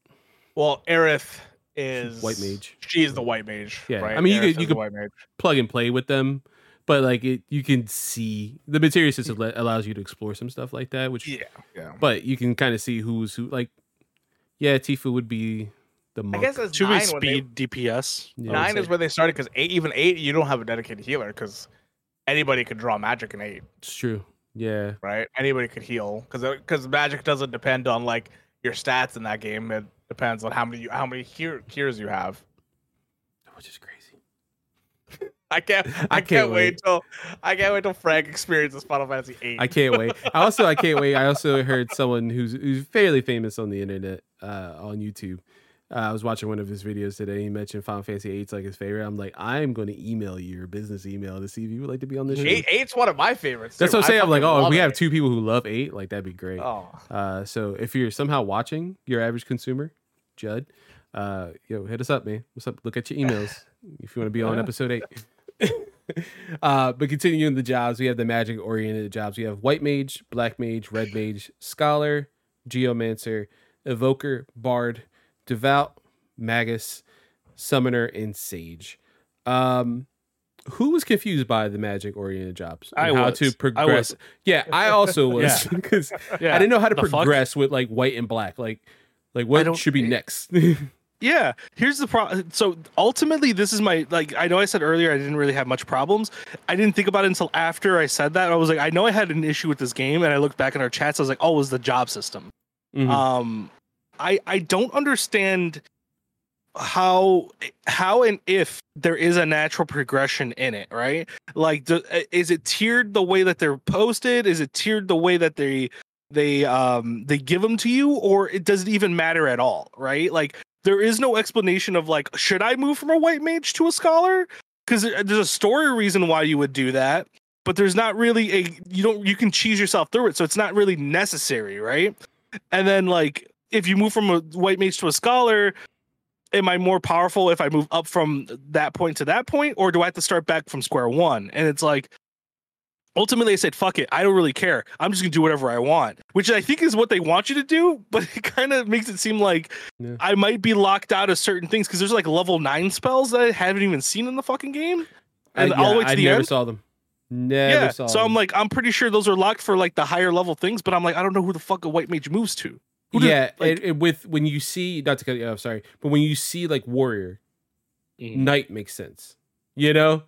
Well, Aerith is White mage. She's the white mage. Yeah, right? I mean, you Aerith could- you could- white mage. Plug and play with them, but like it, you can see the materia system allows you to explore some stuff like that, which Yeah, yeah. but you can kind of see who's who. Like, yeah, Tifa would be the I guess it's Should be nine. when they- speed DPS. Yeah. Nine is where they started because eight, even eight, you don't have a dedicated healer because anybody could draw magic in eight, it's true. Yeah, right? Anybody could heal because because magic doesn't depend on like your stats in that game. It depends on how many how many cure, cures you have. which is crazy. I can't. I, can't, can't wait wait. till I can't wait till Frank experiences Final Fantasy eight. I can't wait. I also I can't wait. I also heard someone who's who's fairly famous on the internet uh, on YouTube. Uh, I was watching one of his videos today. He mentioned Final Fantasy VIII like his favorite. I'm like, I'm going to email you your business email to see if you would like to be on this show. Eight, eight's one of my favorites. That's too. what I'm saying. I'm like, oh, if we have two people who love eight, like that'd be great. Oh, Uh, so if you're somehow watching, your average consumer, Judd, uh, yo, hit us up, man. What's up? Look at your emails if you want to be on episode eight. uh, but continuing the jobs, we have the magic oriented jobs. We have white mage, black mage, red mage, scholar, geomancer, evoker, bard, devout, magus, summoner, and sage. Um, who was confused by the magic oriented jobs? I and how was. to I progress? was. Yeah, I also was because Yeah. I didn't know how to the fuck? progress with like white and black. Like, like what should be next? Yeah, here's the problem. So ultimately, this is my like. I know I said earlier I didn't really have much problems. I didn't think about it until after I said that. I was like, I know I had an issue with this game, and I looked back in our chats. I was like, oh, it was the job system. Mhm. Um, I I don't understand how how and if there is a natural progression in it, right? Like, do, is it tiered the way that they're posted? Is it tiered the way that they they um they give them to you, or it doesn't even matter at all, right? Like, there is no explanation of like, should I move from a white mage to a scholar? Because there's a story reason why you would do that, but there's not really a you don't you can cheese yourself through it, so it's not really necessary, right? And then like if you move from a white mage to a scholar, am I more powerful if I move up from that point to that point, or do I have to start back from square one? And it's like ultimately I said, fuck it, I don't really care. I'm just gonna do whatever I want. Which I think is what they want you to do, but it kind of makes it seem like Yeah. I might be locked out of certain things because there's like level nine spells that I haven't even seen in the fucking game. I, And all the way yeah, to I the never end. saw them. Never yeah. So I'm like, I'm pretty sure those are locked for like the higher level things, but I'm like, I don't know who the fuck a white mage moves to. Who did- yeah, like- and, and with when you see not to cut you off, sorry, but when you see like warrior, Mhm. knight makes sense. You know,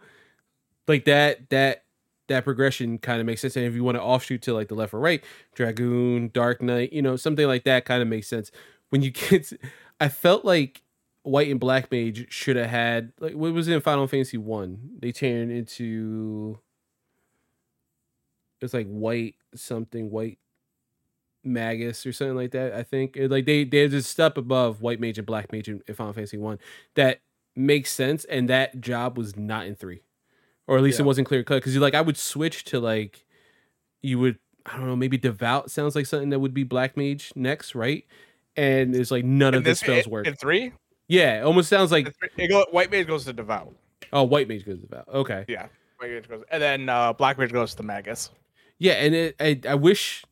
like that that that progression kind of makes sense. And if you want to offshoot to like the left or right, dragoon, dark knight, you know, something like that kind of makes sense. When you get, to- I felt like white and black mage should have had like what was it in Final Fantasy One? They turned into it's like white something white magus or something like that. I think like they there's a step above white mage and black mage in, in Final Fantasy One that makes sense, and that job was not in three, or at least it wasn't clear cut. Because you like I would switch to like you would I don't know maybe devout sounds like something that would be black mage next, right? And it's like none of the spells work. in three. Yeah, it almost sounds like go, white mage goes to devout. oh white mage goes to devout. Okay, Yeah, white mage goes, and then uh, black mage goes to magus. yeah, and it, I I wish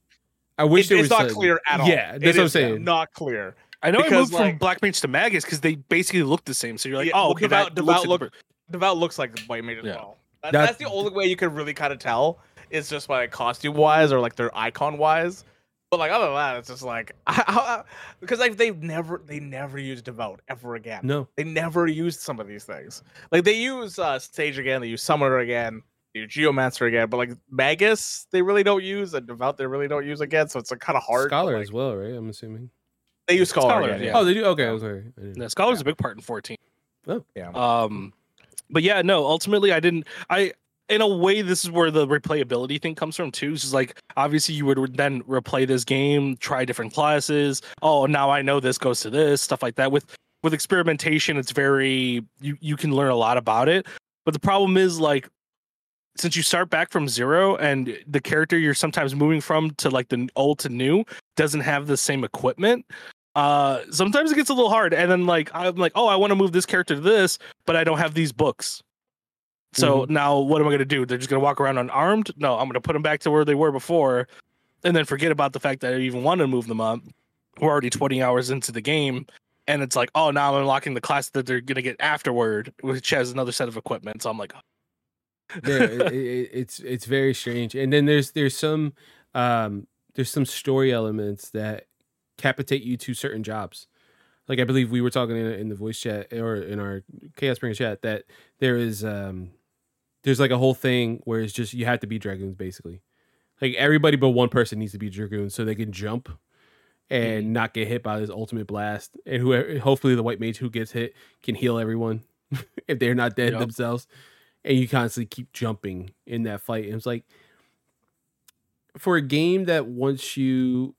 I wish It- there it's was not a- clear at all. Yeah, It that's what I'm is saying. Not clear. I know I Because, moved from black mage to magus because they basically look the same. So you're like, Yeah, oh, okay, devout- that devout looks look- Devout looks like white mage as Yeah. well. That, That- that's the only way you can really kind of tell. It's just by like, costume wise or like their icon wise. But like other than that, it's just like because like they've never they never used devout ever again. No, They never used some of these things. Like they use uh sage again, they use summoner again, they use geomancer again, but like magus they really don't use and devout they really don't use again. So it's like kind of hard. scholar like, as well, right? I'm assuming. They use scholar, Scholar, again, yeah. yeah. Oh, they do. Okay, I was sorry. I didn't- Yeah, Scholar's a big part in 14. Oh, yeah. Um, but yeah, no. Ultimately, I didn't. I in a way, this is where the replayability thing comes from too. It's like obviously you would then replay this game, try different classes. Oh, now I know this goes to this stuff like that. With with experimentation, it's very you you can learn a lot about it. But the problem is like since you start back from zero and the character you're sometimes moving from to like the old to new doesn't have the same equipment uh sometimes it gets a little hard. And then like i'm like oh i want to move this character to this but i don't have these books. So now what am i going to do? They're just going to walk around unarmed? No i'm going to put them back to where they were before and then forget about the fact that i even want to move them up. We're already 20 hours into the game and it's like oh now i'm unlocking the class that they're going to get afterward which has another set of equipment. So i'm like there it, it, it's it's very strange. And then there's there's some um there's some story elements that capitate you to certain jobs. Like i believe we were talking in, in the voice chat or in our chaos bringer chat that there is um there's like a whole thing where it's just you have to be dragoons basically. Like everybody but one person needs to be dragoons so they can jump and not get hit by this ultimate blast. And who hopefully the white mage who gets hit can heal everyone if they're not dead Yep. themselves and you constantly keep jumping in that fight. And it's like for a game that wants you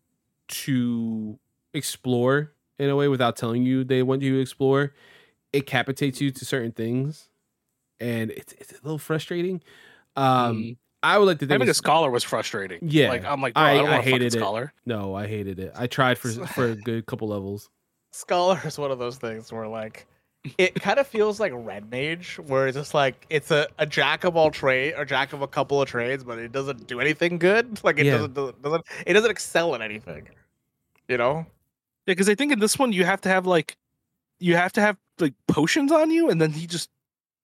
to explore in a way without telling you they want you to explore, it capitates you to certain things, and it's it's a little frustrating. Um, Mhm. I would like to think having a it's- scholar was frustrating Yeah, like i'm like I- i, don't I want a fucking hated it. scholar no, I hated it. I tried for for a good couple levels. Scholar is one of those things where like it kind of feels like Red Mage, where it's just like it's a, a jack of all trade or jack of a couple of trades, but it doesn't do anything good. Like it Yeah. doesn't, doesn't doesn't it doesn't excel at anything. You know? Yeah, because I think in this one you have to have like you have to have like potions on you, and then he just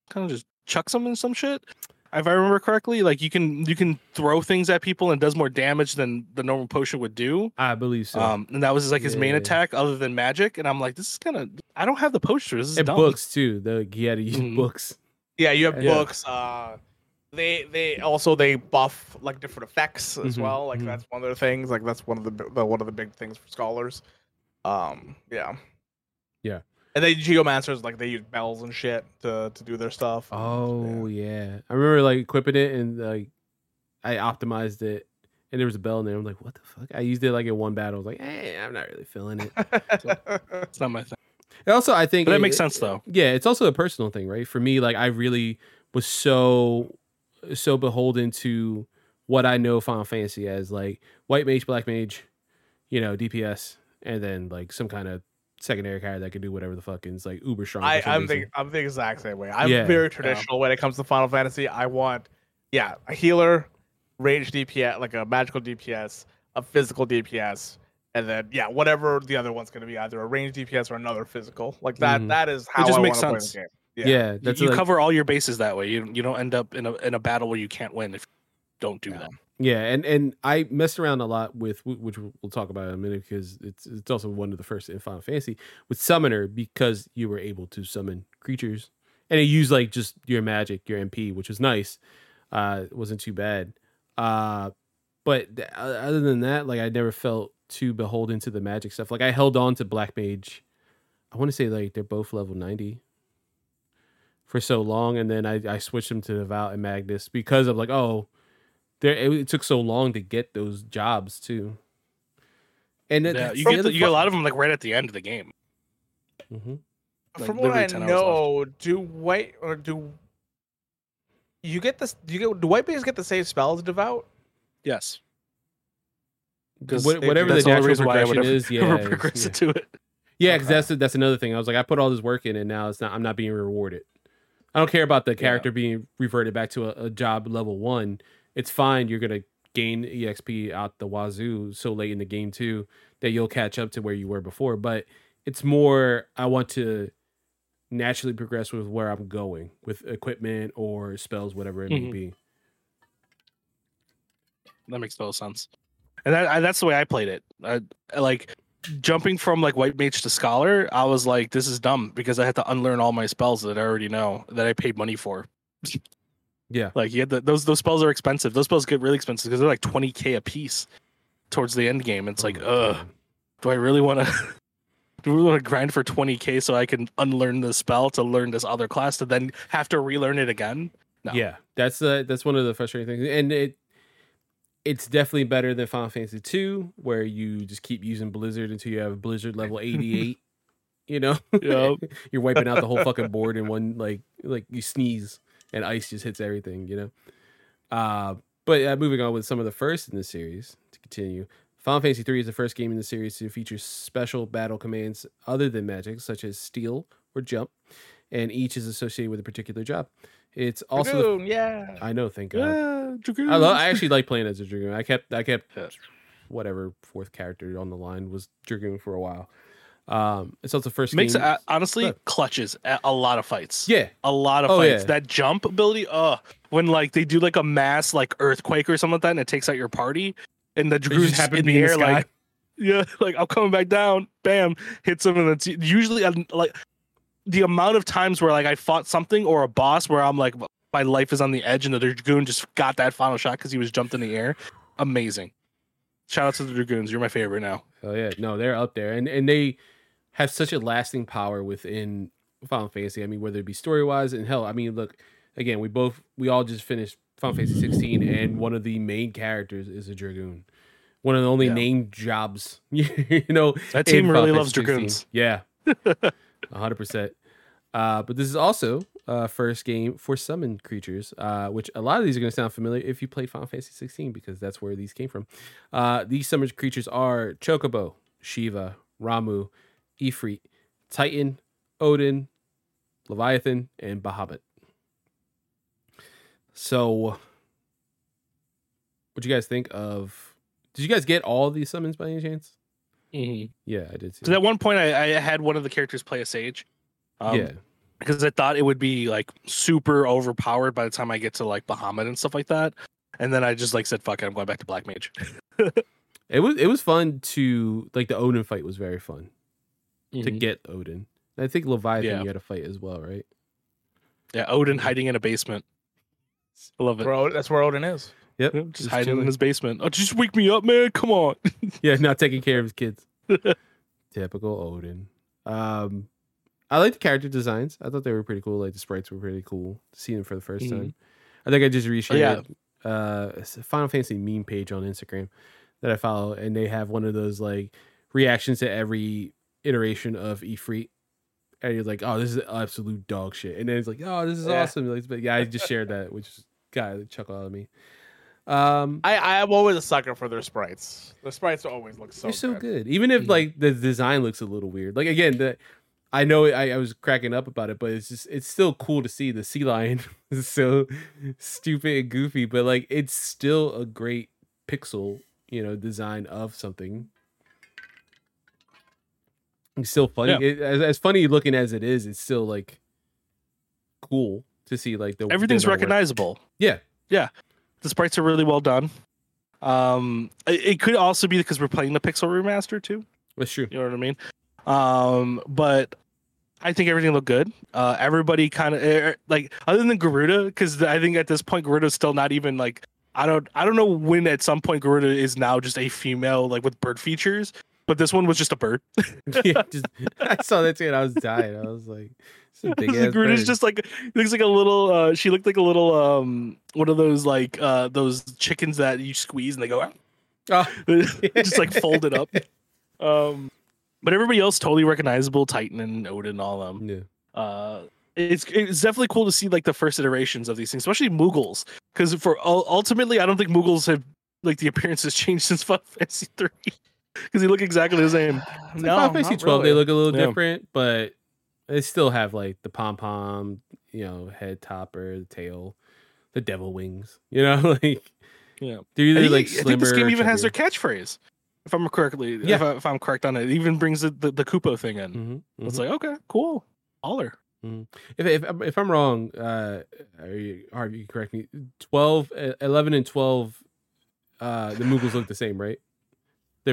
kind of just chucks them in some shit. If I remember correctly, like you can you can throw things at people and does more damage than the normal potion would do. I believe so. Um, and that was like his main attack, other than magic. And I'm like, this is kind of I don't have the potion. This is and dumb. books too. The he had to use Mhm. books. Yeah, you have Yeah. books. Uh, they they also they buff like different effects as Mhm, well. Like mhm. that's one of the things. Like that's one of the, the one of the big things for scholars. Um, yeah, Yeah. And then geomancers like they use bells and shit to to do their stuff. Oh yeah. I remember like equipping it and like I optimized it and there was a bell in there. I'm like, what the fuck? I used it like in one battle. I was like, hey, I'm not really feeling it. It's not my thing. And also, I think But that it- makes sense though. Yeah, it's also a personal thing, right? For me, like I really was so so beholden to what I know Final Fantasy as like white mage, black mage, you know, DPS, and then like some kind of secondary character that can do whatever the fuck and it's like uber strong. I, I'm the I'm the exact same way. I'm Yeah. very traditional when it comes to Final Fantasy. I want, yeah, a healer, range DPS, like a magical DPS, a physical DPS, and then yeah, whatever the other one's going to be, either a range DPS or another physical. Like that. Mhm. That is how just I makes want to play sense. the game. Yeah, You- that's you like, cover all your bases that way. You you don't end up in a in a battle where you can't win if you don't do Yeah. that. Yeah, and and I messed around a lot with which we'll talk about in a minute because it's it's also one of the first in Final Fantasy with Summoner because you were able to summon creatures and it used like just your magic, your MP, which was nice. Uh, it wasn't too bad. Uh, but th- other than that, like I never felt too beholden to the magic stuff. Like I held on to Black Mage. I want to say like they're both level ninety for so long, and then I I switched them to Devout and Magus because of like oh there it, it took so long to get those jobs too. And it, Yeah, you get other the, you get a lot of them like right at the end of the game. Mm-hmm. Like, From what I literally 10 know, do white or do you get this? Do you get do white bears get the same spells devout? Yes, 'Cause What- they- whatever the that's the only natural reason why I would progression ever- is, yeah, ever it's- progress yeah. into it. Yeah, because Okay. that's that's another thing. I was like, I put all this work in, and now it's not. I'm not being rewarded. I don't care about the character being reverted back to a, a job level one. It's fine. You're gonna gain exp out the wazoo so late in the game too that you'll catch up to where you were before. But it's more. I want to naturally progress with where I'm going with equipment or spells, whatever it may Mhm. be. That makes total sense. And that, I, that's the way I played it. I, I like jumping from like white mage to scholar. I was like, this is dumb because I had to unlearn all my spells that I already know that I paid money for. Yeah. Like you had the, those those spells are expensive. Those spells get really expensive because they're like twenty k a piece towards the end game. It's Oh like, ugh, God. do I really want to? Do we want to grind for 20k so I can unlearn the spell to learn this other class to then have to relearn it again? No. Yeah, that's uh, that's one of the frustrating things, and it it's definitely better than Final Fantasy two, where you just keep using Blizzard until you have Blizzard level eighty eight. you know, Yep. you're wiping out the whole fucking board in one like like you sneeze and ice just hits everything. You know, uh, but uh, moving on with some of the first in the series to continue. Final Fantasy III is the first game in the series to feature special battle commands other than magic, such as steal or jump, and each is associated with a particular job. It's also the yeah. I know, thank God. Yeah, I love. I actually like playing as a dragoon. I kept. I kept Yeah. whatever fourth character on the line was dragoon for a while. Um, it's also the first makes game. honestly Good. clutches a, a lot of fights. yeah, a lot of Oh, fights. yeah. That jump ability, uh, when like they do like a mass like earthquake or something like that, and it takes out your party, and the dragoons happen in to be the in the air, like yeah, like I'm coming back down, bam, hits them, and it's usually uh, like the amount of times where like I fought something or a boss where I'm like my life is on the edge, and the dragoon just got that final shot because he was jumped in the air. Amazing. Shout out to the dragoons. You're my favorite now. oh yeah, no, they're up there, and and they have such a lasting power within Final Fantasy. I mean, whether it be story wise and hell, I mean, look again, we both we all just finished Final Fantasy 16, and one of the main characters is a dragoon. One of the only Yeah. named jobs, you know, That team really loves dragoons. Yeah, hundred percent. Uh, but this is also uh, first game for summoned creatures, uh, which a lot of these are going to sound familiar if you played Final Fantasy 16 because that's where these came from. Uh, these summoned creatures are Chocobo, Shiva, Ramuh, Ifrit, Titan, Odin, Leviathan, and Bahamut. So, what do you guys think of? Did you guys get all these summons by any chance? Yeah, I did. See Because at one point I, I had one of the characters play a sage. Um, yeah, because I thought it would be like super overpowered by the time I get to like Bahamut and stuff like that. And then I just like said, "Fuck it, I'm going back to Black Mage." it was it was fun to like the Odin fight was very fun to Mhm. get Odin. I think Leviathan Yeah. you had a fight as well, right? yeah, Odin hiding in a basement. I love it. Bro, that's where Odin is. Yep, Yeah, just, just hiding in his basement. Oh, just wake me up, man! Come on. yeah, not taking care of his kids. Typical Odin. Um, I like the character designs. I thought they were pretty cool. Like the sprites were pretty cool. Seeing them for the 1st Mhm. time. I think I just reshared yeah. uh, Final Fantasy meme page on Instagram that I follow, and they have one of those like reactions to every iteration of Ifrit. And you're like, oh, this is absolute dog shit. And then it's like, oh, this is Yeah. awesome. Like, but yeah, I just shared that, which got a chuckle out of me. Um, I I'm always a sucker for their sprites. The sprites always look so. they're so good. good. Even if Mhm. like the design looks a little weird. Like again, the I know I, I was cracking up about it, but it's just it's still cool to see the sea lion is so stupid and goofy, but like it's still a great pixel, you know, design of something. It's still funny. Yeah. It, as, as funny looking as it is, it's still like cool to see like the Everything's work. recognizable. Yeah. Yeah. The sprites are really well done. Um, it, it could also be because we're playing the Pixel remaster too. That's true. You know what I mean? Um, but I think everything looked good. Uh, everybody kind of like other than Garuda, because I think at this point Garuda's still not even like I don't I don't know when at some point Garuda is now just a female like with bird features, but this one was just a bird. yeah, just, I saw that too and I was dying. I was like, "This is big ass bird." just like looks like a little. uh She looked like a little um one of those like uh those chickens that you squeeze and they go. Oh, just like folded up. Um, but everybody else totally recognizable, Titan and Odin, and all them. yeah. Uh, it's it's definitely cool to see like the first iterations of these things, especially Moogles, because for ultimately, I don't think Moogles have like the appearance has changed since Final Fantasy three, because they look exactly the same. It's like Final Fantasy not 12, they look a little Yeah. different, but they still have like the pom pom, you know, head topper, the tail, the devil wings. You know, like Yeah. they're I either think, like I think this game even has their catchphrase, if I'm correctly. Yeah. If, I, if I'm correct on it, it even brings the the, the kupo thing in. Mhm, It's mhm. like okay, cool, holler. if, if I'm- if I'm wrong, uh, are you, Harvey, you correct me. 12, uh, 11 and twelve, uh, the Moogles look the same, right?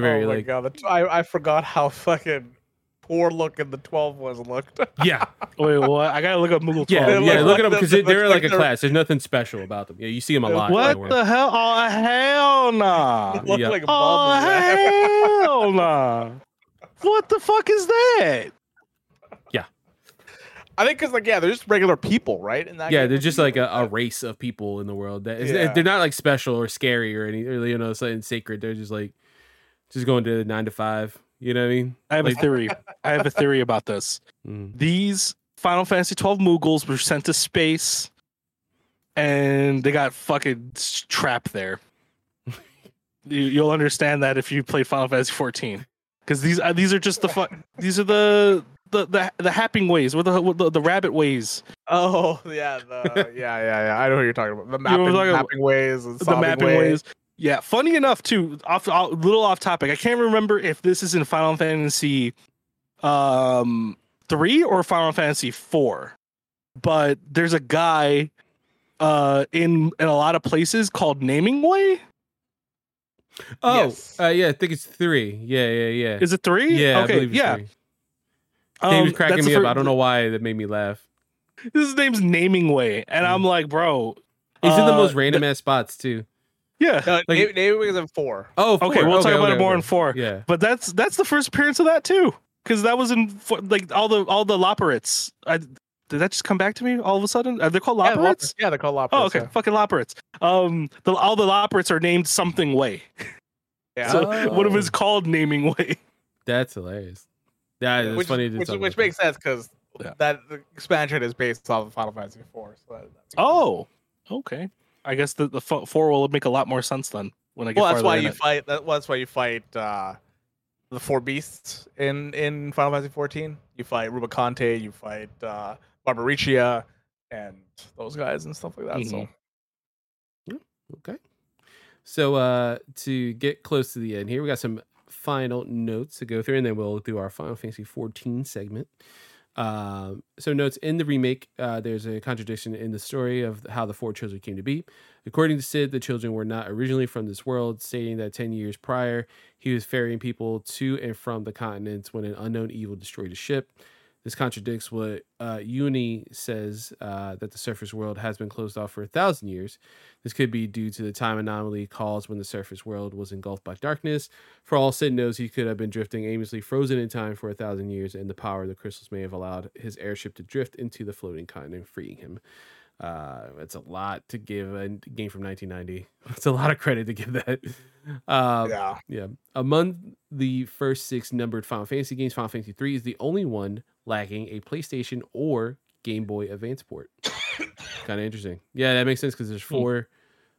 They're very oh my like god, the t- I I forgot how fucking poor looking the twelve was looked. yeah, Wait, what? I gotta look up Moogle 12. yeah, They yeah. look Look at them because they they're like like a they're- class. There's nothing special about them. Yeah, you see them a lot. What the hell? Oh hell nah! Look Yeah. like a Oh hell nah! What the fuck is that? Yeah. I think because like yeah, they're just regular people, right? In that yeah, game? they're just like a, a race of people in the world. That is, Yeah. they're not like special or scary or any, or, you know, something sacred. They're just like just going to nine to five. You know what I mean? I have Like- a theory. I have a theory about this. Mm. These Final Fantasy 12 Moogles were sent to space, and they got fucking trapped there. you, you'll understand that if you play Final Fantasy 14, because these uh, these are just the fu- These are the the the, the happing ways, or the, the the rabbit ways. Oh yeah, the yeah yeah yeah. I know what you're talking about. The You know mapping, I'm talking mapping ways the solving mapping ways. Yeah, funny enough too. Off a little off topic. I can't remember if this is in Final Fantasy um 3 or Final Fantasy 4. But there's a guy uh in in a lot of places called Namingway. Oh, Yes. uh, yeah, I think it's three. Yeah, yeah, yeah. Is it 3? yeah, I Okay, believe it's yeah. three. he was Um, cracking me the up. fir- I don't know why that made me laugh. His name's Namingway and I'm like, bro, He's in the uh, most random ass spots too. Yeah. No, Like- Navy, Navy Wings in four. Oh, Okay, we'll talk about okay, it more okay. in 4. Yeah. But that's that's the first appearance of that too, because that was in fo- like all the all the Loporrits. I, did that just come back to me all of a sudden? Are they called Yeah, yeah, they're called Loporrits. oh, okay, fucking Loporrits. Um, the, all the Loporrits are named something way. Yeah. So one of them is Oh. called naming way. That's hilarious. That is which, funny. which, which about. makes sense because Yeah. that expansion is based off of Final Fantasy IV. So that, that's Oh, okay. I guess the the fo- four will make a lot more sense then when I get well, that's why in you it. fight. That, well, that's why you fight uh, the four beasts in in Final Fantasy XIV. You fight Rubicante, you fight uh, Barbariccia, and those guys and stuff like that. Mhm. So Okay. So uh to get close to the end here, we got some final notes to go through, and then we'll do our Final Fantasy 14 segment. Um, so notes in the remake, uh, there's a contradiction in the story of how the four children came to be. According to Cid, the children were not originally from this world, stating that 10 years prior, he was ferrying people to and from the continents when an unknown evil destroyed his ship. This contradicts what uh, Unei says uh, that the surface world has been closed off for a thousand years. This could be due to the time anomaly caused when the surface world was engulfed by darkness. For all Cid knows, he could have been drifting aimlessly, frozen in time for a thousand years, and the power of the crystals may have allowed his airship to drift into the floating continent, freeing him. Uh, it's a lot to give a game from 1990. It's a lot of credit to give that. Um, yeah, yeah. Among the first six numbered Final Fantasy games, Final Fantasy 3 is the only one lacking a PlayStation or Game Boy Advance port. kind of interesting. Yeah, that makes sense because there's four,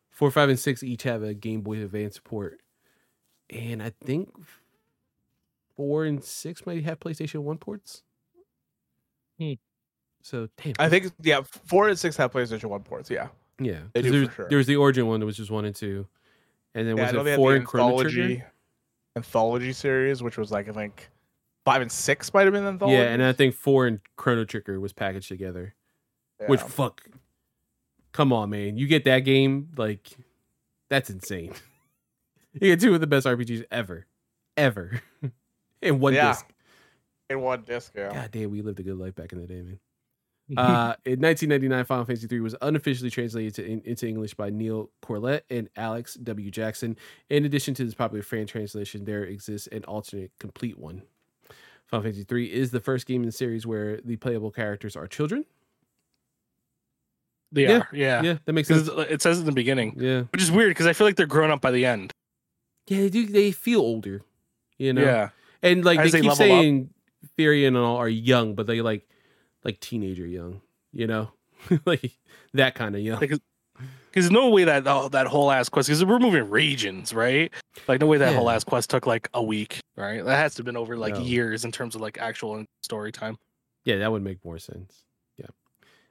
four, five, and six each have a Game Boy Advance port. And I think four and six might have PlayStation 1 ports. So, damn. I think yeah, four and six have PlayStation One ports. Yeah, yeah. they do There, for sure. there was the Origin one that was just one and two. And then yeah was it four and anthology anthology series, which was like I think five and six might have been anthology. Yeah, and I think four and Chrono Trigger was packaged together. Which fuck, come on, man, you get that game like that's insane. you get two of the best RPGs ever, ever, in one Yeah. disc. in one disc. Yeah. God damn, we lived a good life back in the day, man. Uh, in 1999, Final Fantasy III was unofficially translated to, in, into English by Neill Corlett and Alex W. Jackson. In addition to this popular fan translation, there exists an alternate complete one. Final Fantasy III is the first game in the series where the playable characters are children. they Yeah. are, yeah. Yeah, that makes sense. it says in the beginning, Yeah, which is weird because I feel like they're grown up by the end. yeah, they do. They feel older, you know. Yeah, and like As they keep up. saying, Therian and all are young, but they like like teenager young, you know, like that kind of young. Like, because there's no way that oh, that whole ass quest because we're moving regions, right? Like no way that whole Yeah. ass quest took like a week, right? That has to have been over like No. years in terms of like actual story time. Yeah, that would make more sense. Yeah.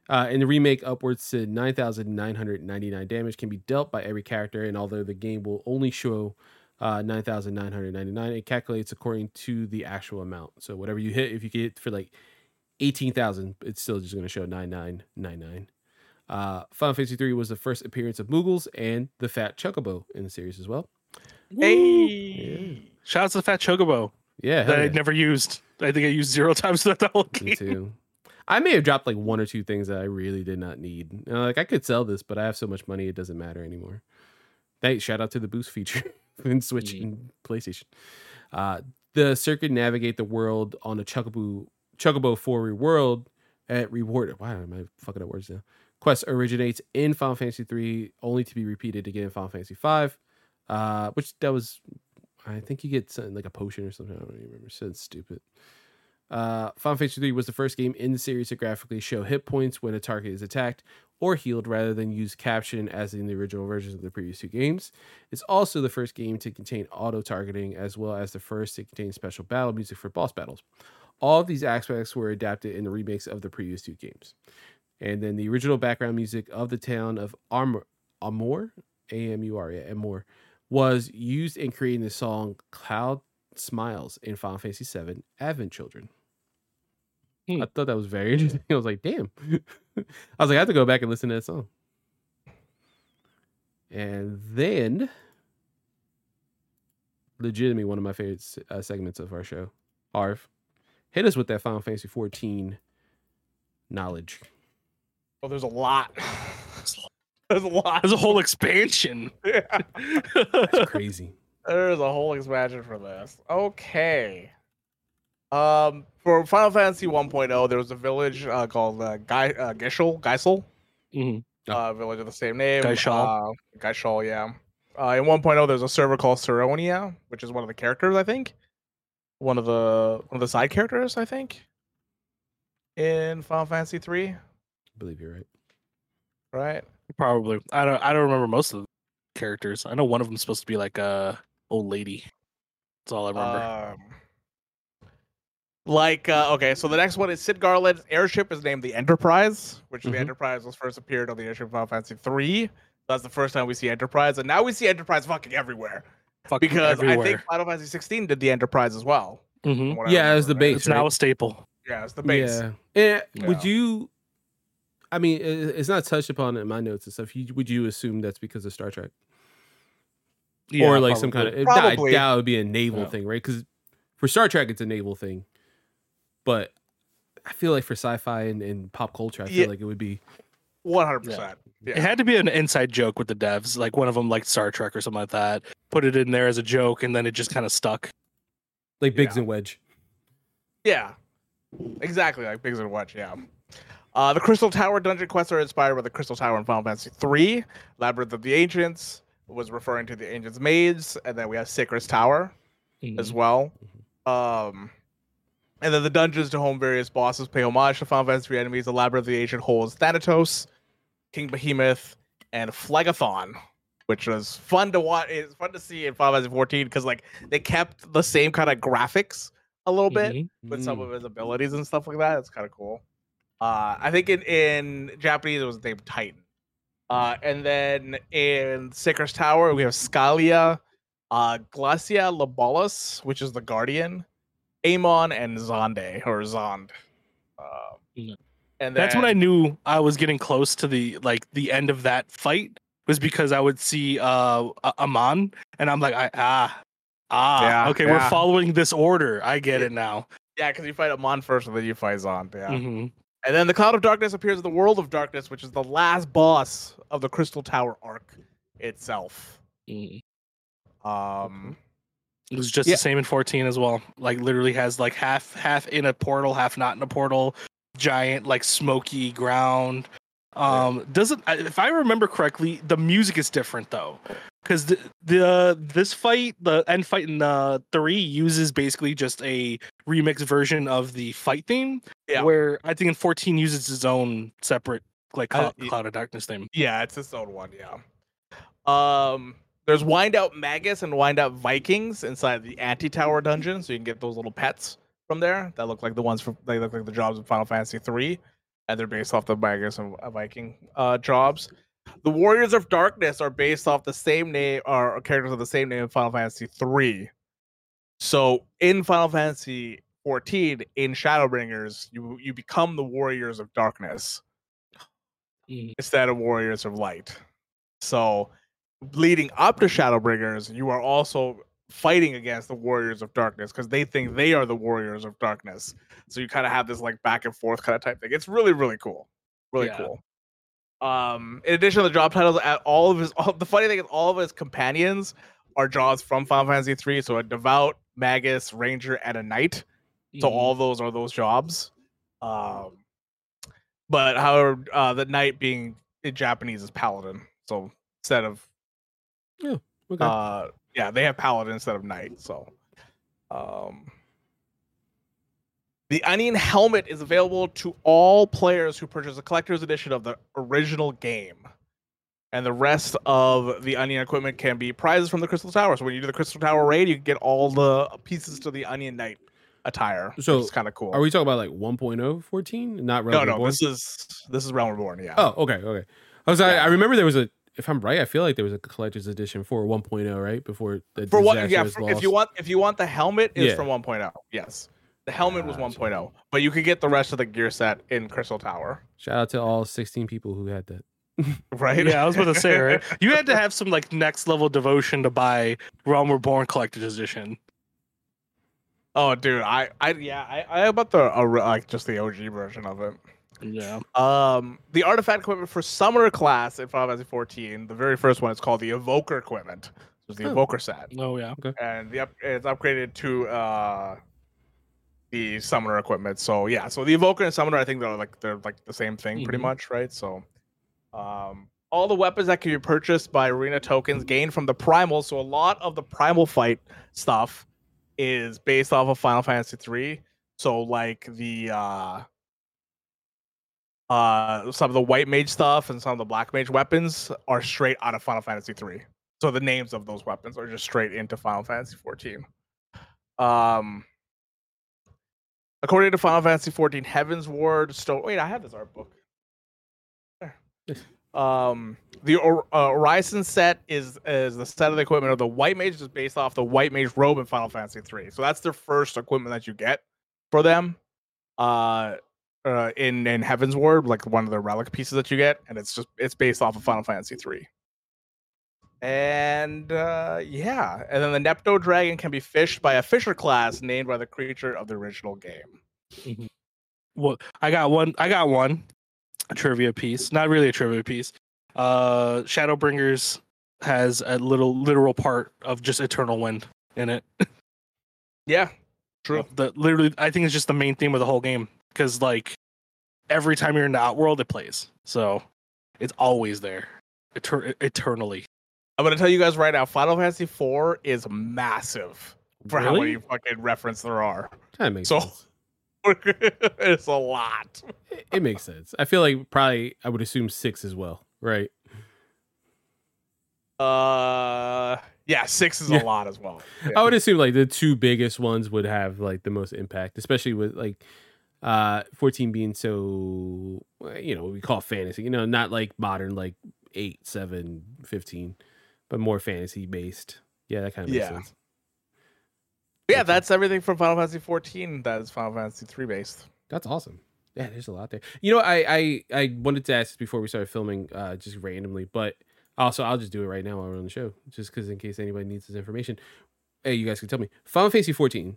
Uh, in the remake, upwards to 9,999 damage can be dealt by every character, and although the game will only show uh, 9,999, it calculates according to the actual amount. So whatever you hit, if you get for like 18,000, it's still just going to show 9999. Uh, Final Fantasy 3 was the first appearance of Moogles and the Fat Chocobo in the series as well. Hey. Shout out to the fat chocobo Yeah, hell that I yeah. never used. I think I used zero times throughout the whole Me game. too. I may have dropped like one or two things that I really did not need. You know, like I could sell this, but I have so much money it doesn't matter anymore. Hey, shout out to the boost feature in Switch Mhm. and PlayStation. Uh, the circuit navigate the world on a Chocobo Chocobo Forward world at reward. Why am I fucking up words now? Quest originates in Final Fantasy 3, only to be repeated again in Final Fantasy 5. Uh, which that was, I think you get something like a potion or something. I don't even remember. It's stupid. Uh, Final Fantasy 3 was the first game in the series to graphically show hit points when a target is attacked or healed rather than use caption as in the original versions of the previous two games. It's also the first game to contain auto targeting as well as the first to contain special battle music for boss battles. All of these aspects were adapted in the remakes of the previous two games. And then the original background music of the town of Armor, Amur, A M U R, yeah, Amur, was used in creating the song Cloud Smiles in Final Fantasy VII Advent Children. Hmm. I thought that was very interesting. I was like, damn. I was like, I have to go back and listen to that song. And then, legitimately one of my favorite uh, segments of our show, Harv, hit us with that Final Fantasy 14 knowledge. Oh, there's a lot. there's a lot. There's a whole expansion. Yeah. It's crazy. There's a whole expansion for this. Okay. Um, for Final Fantasy 1.0, there was a village uh, called uh, Guy uh, Gishel, Geisel, Mhm. Oh. uh, village of the same name. Geishal. Uh, Geishal, yeah. Uh, in 1.0, there's a server called Saronia, which is one of the characters, I think. One of the one of the side characters, I think. In Final Fantasy 3, I believe you're right. right? Probably. I don't. I don't remember most of the characters. I know one of them's supposed to be like a old lady. That's all I remember. Um, like uh, okay, so the next one is Cid Garlond's airship is named the Enterprise, which Mhm. the Enterprise was first appeared on the airship of Final Fantasy three. That's the first time we see Enterprise, and now we see Enterprise fucking everywhere Fucking because I everywhere. think Final Fantasy sixteen did the Enterprise as well. Mhm. from what Yeah, as the remember, base, right? it's now a staple. Yeah, it's the base. Yeah. Eh, Would you? I mean, it's not touched upon in my notes and stuff. Would you assume that's because of Star Trek, Yeah, or like some kind probably. of? That, Probably. that would be a naval Yeah. thing, right? Because for Star Trek, it's a naval thing, but I feel like for sci-fi and, and pop culture, I feel Yeah. like it would be. One hundred percent. It had to be an inside joke with the devs. Like one of them liked Star Trek or something like that. Put it in there as a joke, and then it just kind of stuck. Like Biggs Yeah. and Wedge. Yeah, exactly like Biggs and Wedge. Yeah. Uh, the Crystal Tower dungeon quests are inspired by the Crystal Tower in Final Fantasy III. Labyrinth of the Ancients was referring to the Ancients' Maids, and then we have Syrcus Tower as well. Um, and then the dungeons to home various bosses pay homage to Final Fantasy III enemies. The Labyrinth of the Ancient holds Thanatos, King Behemoth, and Phlegethon, which was fun to watch. It's fun to see in Final Fantasy 14 because like they kept the same kind of graphics a little bit Mhm. with some Mm. of his abilities and stuff like that. It's kind of cool. Uh, I think in, in Japanese it was named Titan. Uh, and then in Syrcus Tower we have Scylla, uh, Glasya Labolas, which is the Guardian, Amon, and Zonde or Zond. Uh, And That's when I knew I was getting close to the like the end of that fight was because I would see uh A- Amon and I'm like I ah ah Yeah, okay yeah. we're following this order. I get it now. Yeah, because you fight Amon first, and then you fight Zond. Yeah. Mhm. And then the Cloud of Darkness appears in the World of Darkness, which is the last boss of the Crystal Tower arc itself. Mhm. Um, It was just Yeah. the same in 14 as well. Like literally has like half half in a portal, half not in a portal. Giant like smoky ground. Um doesn't if I remember correctly, the music is different though. Cuz the, the this fight, the end fight in uh 3 uses basically just a remix version of the fight theme Yeah. where I think in 14 uses its own separate like Uh, Cloud, y- Cloud of Darkness theme. yeah, it's its own one. Yeah. Um, there's Wind Out Magus and Wind Out Vikings inside the Anti Tower dungeon, so you can get those little pets from there that look like the ones from they look like the jobs in Final Fantasy three, and they're based off the Magus and uh, Viking uh, jobs. The Warriors of Darkness are based off the same name, or characters of the same name in Final Fantasy three. So in Final Fantasy 14, in Shadowbringers, you you become the Warriors of Darkness Mhm. instead of Warriors of Light. So, leading up to Shadowbringers, you are also fighting against the Warriors of Darkness because they think they are the Warriors of Darkness. So you kind of have this like back and forth kind of type thing. It's really really cool, really Yeah. cool. Um, in addition to the job titles, at all of his, all, the funny thing is all of his companions are jobs from Final Fantasy three. So a devout, magus, ranger, and a knight. So Mhm. all those are those jobs. Um, but however, uh, the knight being in Japanese is paladin. So instead of Okay. uh, yeah, they have paladin instead of knight. So, um, the onion helmet is available to all players who purchase a collector's edition of the original game. And the rest of the onion equipment can be prizes from the Crystal Tower. So when you do the Crystal Tower raid, you can get all the pieces to the onion knight attire. So, it's kind of cool. Are we talking about like 1.0 14? Not No, Realm no, Reborn? this is this is Realm Reborn. Yeah. Oh, okay, okay. I was I, Yeah. I remember there was a if I'm right, I feel like there was a collector's edition for 1.0, right? Before the for what? Yeah. For, if you want, if you want the helmet, it's Yeah. from 1.0. Yes, the helmet was 1.0, but you could get the rest of the gear set in Crystal Tower. Shout out to all 16 people who had that. Right. Yeah, I was about to say, right? You had to have some like next level devotion to buy Realm Reborn collector's edition. oh, dude, I, I, yeah, I, I about the uh, like just the OG version of it. Yeah. Um, the artifact equipment for summoner class in Final Fantasy 14, the very first one is called the Evoker equipment. It's the Oh. Evoker set. Oh yeah. Okay. and the up, it's upgraded to uh the summoner equipment. So yeah, so the evoker and summoner, I think they're like they're like the same thing pretty Mhm. much, right? So um all the weapons that can be purchased by arena tokens gained from the primal. So a lot of the primal fight stuff is based off of Final Fantasy 3. So like the uh uh some of the white mage stuff and some of the black mage weapons are straight out of Final Fantasy 3. So the names of those weapons are just straight into Final Fantasy 14. Um, according to Final Fantasy 14, Heavensward. Stone. Wait, I have this art book. There. Um, the uh, Horizon set is is the set of the equipment of the White Mage is based off the White Mage robe in Final Fantasy 3. So that's their first equipment that you get for them. Uh. Uh, in in Heavensward, like one of the relic pieces that you get, and it's just it's based off of Final Fantasy 3 and uh, yeah, and then the Nepto dragon can be fished by a fisher class named by the creature of the original game. Well, I got one. I got one. A trivia piece. Not really a trivia piece. Uh, Shadowbringers has a little literal part of just Eternal Wind in it. Yeah, true. The literally, I think it's just the main theme of the whole game because like every time you're in the Outworld, it plays. So it's always there, eter- eternally. I'm gonna tell you guys right now, Final Fantasy IV is massive for how many fucking reference there are. That makes So- sense. it's a lot. It, it makes sense. I feel like probably I would assume six as well, right? Uh, yeah, six is Yeah. a lot as well. I would assume like the two biggest ones would have like the most impact, especially with like uh 14 being so you know what we call fantasy you know not like modern like 8 7 15 but more fantasy based yeah that kind of makes Yeah. sense yeah, Gotcha. that's everything from Final Fantasy 14. That is Final Fantasy 3 based. that's awesome Yeah, there's a lot there. You know, I I, I wanted to ask before we started filming, uh, just randomly, but also I'll just do it right now while we're on the show, just because in case anybody needs this information. Hey, you guys can tell me. Final Fantasy 14.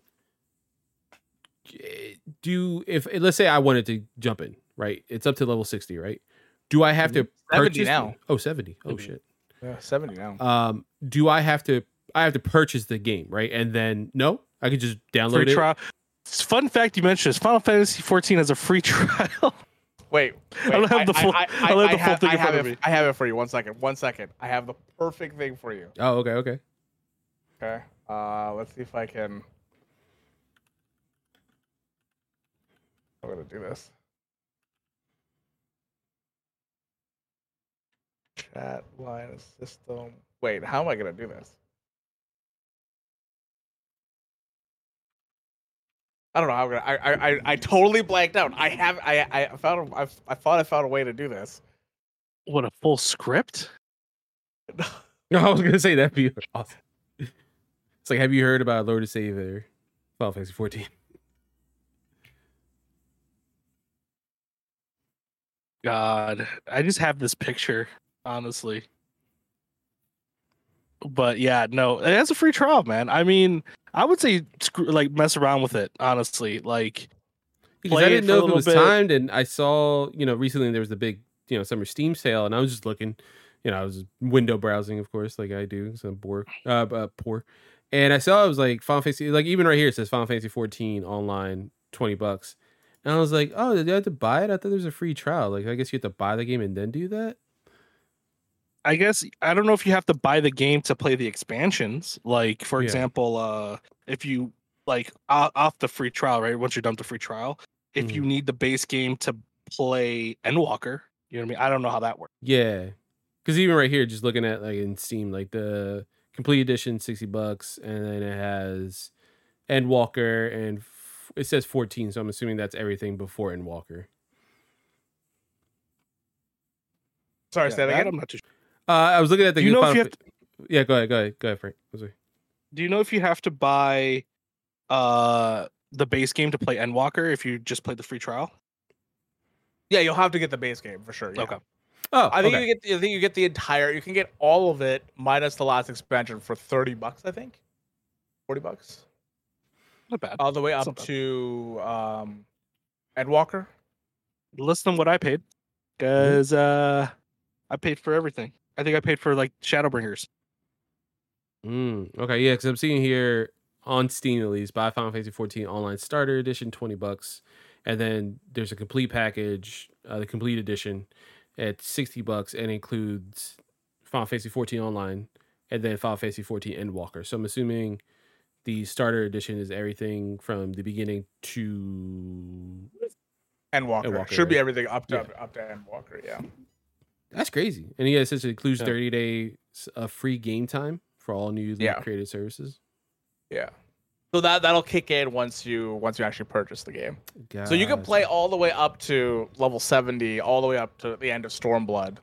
Eh, Do if let's say I wanted to jump in, right? It's up to level 60, right? Do I have to 70 purchase now. Oh, 70. Oh 70. shit. Yeah, seventy now. Um, do I have to I have to purchase the game, right? And then no, I could just download Free it. trial. Fun fact you mentioned is Final Fantasy 14 has a free trial. Wait, I don't have the full- I don't have the full have, thing I in front have of it, me. I have it for you. One second. One second. I have the perfect thing for you. Oh, okay, okay. Okay. Uh, let's see if I can. I'm gonna do this. Chat line system. Wait, how am I gonna do this? I don't know how I'm gonna. I I I, I totally blanked out. I have. I I found. A, I I thought I found a way to do this. what a full script. No, I was gonna say that'd be awesome. It's like, have you heard about Lord of Savior, Final Fantasy 14? God, I just have this picture, honestly. But yeah, no, it has a free trial, man. I mean, I would say screw, like mess around with it, honestly. Like, Because I didn't know if it was bit. timed, and I saw, you know, recently there was the big, you know, summer Steam sale, and I was just looking, you know, I was window browsing, of course, like I do, so I'm poor, uh, uh, poor, and I saw it was like Final Fantasy, like even right here it says Final Fantasy 14 online, twenty bucks, and I was like, oh, did you have to buy it? I thought there was a free trial. Like, I guess you have to buy the game and then do that. I guess I don't know if you have to buy the game to play the expansions. Like, for Yeah. example, uh, if you like off the free trial, right? Once you're done with the free trial, if you need the base game to play Endwalker, you know what I mean? I don't know how that works. Yeah, because even right here, just looking at like in Steam, like the complete edition, sixty bucks, and then it has Endwalker, and it says fourteen, so I'm assuming that's everything before Endwalker. Sorry, Yeah, say that that again. I'm not too sure. Uh, I was looking at the. Do you know if you have Fa- Yeah, go ahead, go ahead, go ahead, Frank. Sorry. Do you know if you have to buy uh the base game to play Endwalker if you just played the free trial? Yeah, you'll have to get the base game for sure. yeah. Okay. Oh, I think okay. you get. I think you get the entire. You can get all of it minus the last expansion for thirty bucks. I think, forty bucks, Not bad. all the way up to um, Endwalker. Less than what I paid. Mm-hmm. Because uh I paid for everything. I think I paid for like Shadowbringers. Mm, okay, yeah, because I'm seeing here on Steam at least, buy Final Fantasy 14 Online Starter Edition, 20 bucks. And then there's a complete package, uh, the complete edition at 60 bucks and includes Final Fantasy 14 Online and then Final Fantasy 14 Endwalker. So I'm assuming the starter edition is everything from the beginning to Endwalker. Endwalker, Should be everything up to Yeah. up to Endwalker. Yeah. that's crazy. And yeah, it says it includes Yeah. 30 days of free game time for all newly Yeah. created services. Yeah. So that that'll kick in once you once you actually purchase the game. So you can play all the way up to level seventy, all the way up to the end of Stormblood,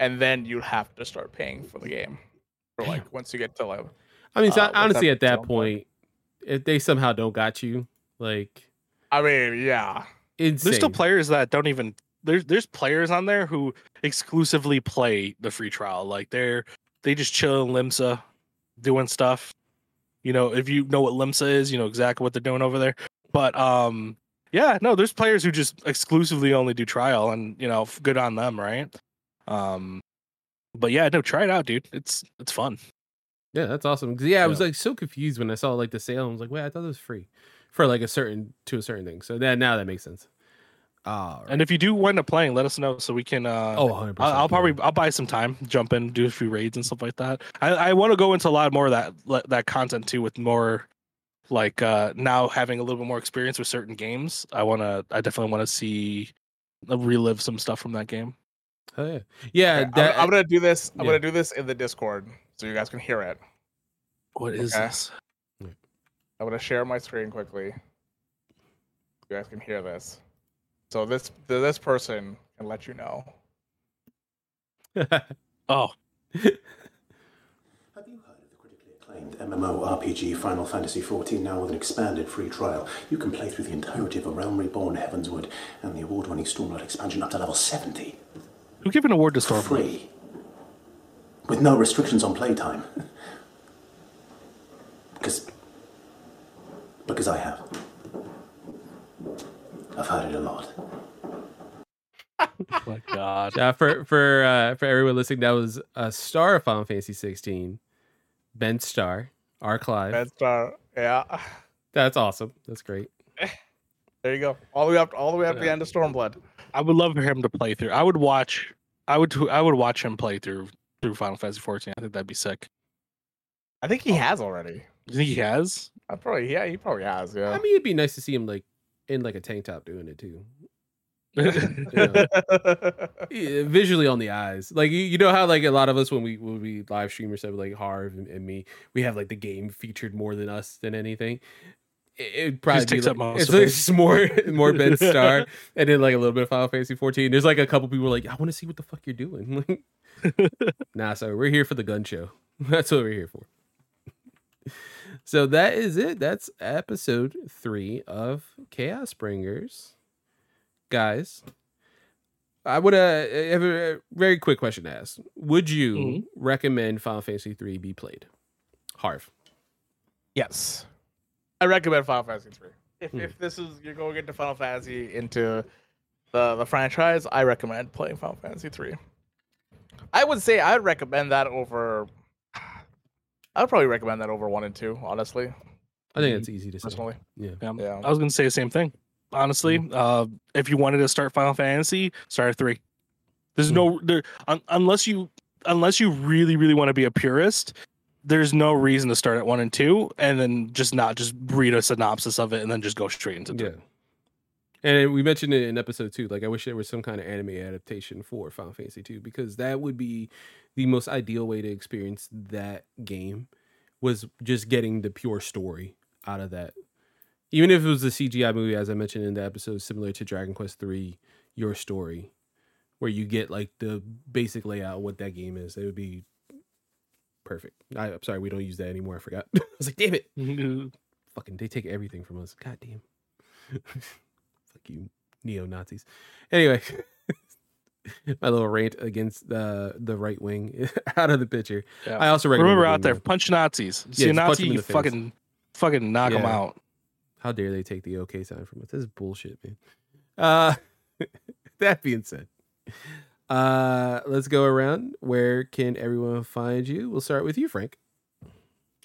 and then you have to start paying for the game. For like once you get to like I mean, so uh, honestly, at that film? point, if they somehow don't got you, like I mean, yeah. insane. There's still players that don't even there's there's players on there who exclusively play the free trial. Like they're they just chill in Limsa doing stuff. You know, if you know what Limsa is, you know exactly what they're doing over there. But um yeah, no, there's players who just exclusively only do trial and you know, good on them, right? Um but yeah, no, try it out, dude. It's it's fun. Yeah, that's awesome. 'Cause, yeah, I was like so confused when I saw like the sale. I was like, wait, I thought it was free for like a certain to a certain thing. So that now that makes sense. And if you do wind up playing, let us know so we can uh oh, 100 I'll, I'll probably I'll buy some time, jump in, do a few raids and stuff like that. I, I want to go into a lot more of that le- that content too, with more like uh now having a little bit more experience with certain games. I want to I definitely want to see uh, relive some stuff from that game. Oh, yeah, yeah. Okay, I'm- I'm, gonna do this. I'm yeah. gonna do this in the Discord so you guys can hear it. What is Okay. this? I'm gonna share my screen quickly. You guys can hear this. So this this person can let you know. Oh, Have you heard of the critically acclaimed acclaimed MMO RPG Final Fantasy XIV now with an expanded free trial. You can play through the entirety of A Realm Reborn Heavensward and the award winning Stormblood expansion up to level 70. Who gave an award to For Stormblood? free. With no restrictions on playtime. Because. Because I have. I've heard it a lot. Oh my God. Uh, for for uh, for everyone listening, that was a star of Final Fantasy 16, Ben Starr, R. Clive. That's uh, yeah. That's awesome. That's great. There you go. All the way up, all the way up to the end of Stormblood. I would love for him to play through. I would watch. I would. I would watch him play through through Final Fantasy 14. I think that'd be sick. I think he oh. has already. You think he has? I probably, yeah, he probably has. Yeah. I mean, it'd be nice to see him like in like a tank top doing it too. Yeah, visually on the eyes. Like you, you know how like a lot of us when we when we live stream or stuff like Harv and, and me, we have like the game featured more than us than anything. It, it'd probably takes like, up most it's like it. just more more Ben Starr and then like a little bit of Final Fantasy 14. There's like a couple people like, I want to see what the fuck you're doing. Nah, sorry, we're here for the gun show. That's what we're here for. So that is it. That's episode three of Chaosbringers. Guys, I would uh, have a very quick question to ask. Would you Mhm. recommend Final Fantasy 3 be played? Harv. Yes, I recommend Final Fantasy three. If Hmm. if this is you're going into Final Fantasy into the the franchise, I recommend playing Final Fantasy three. I would say I would recommend that over. I would probably recommend that over one and two, honestly, I think that's mm, easy to say. personally. Yeah. Yeah. Yeah. I was gonna say the same thing. Honestly, mm-hmm. uh, if you wanted to start Final Fantasy, start at three. There's no mm. there un- unless you unless you really really want to be a purist. There's no reason to start at one and two, and then just not just read a synopsis of it and then just go straight into three. Yeah. And we mentioned it in episode two. Like, I wish there was some kind of anime adaptation for Final Fantasy two because that would be the most ideal way to experience that game. Was just getting the pure story out of that. Even if it was a CGI movie, as I mentioned in the episode, similar to Dragon Quest three, your story, where you get like the basic layout of what that game is, it would be perfect. I, I'm sorry, we don't use that anymore. I forgot. I was like, damn it fucking they take everything from us. God damn. Fuck you, neo Nazis. Anyway, my little rant against the the right wing out of the picture. Yeah. I also recommend Remember out there, though. punch Nazis. See Yeah, a Nazi, you the face. fucking fucking knock them out. How dare they take the okay sign from us? This is bullshit, man. Uh that being said, uh let's go around. Where can everyone find you? We'll start with you, Frank.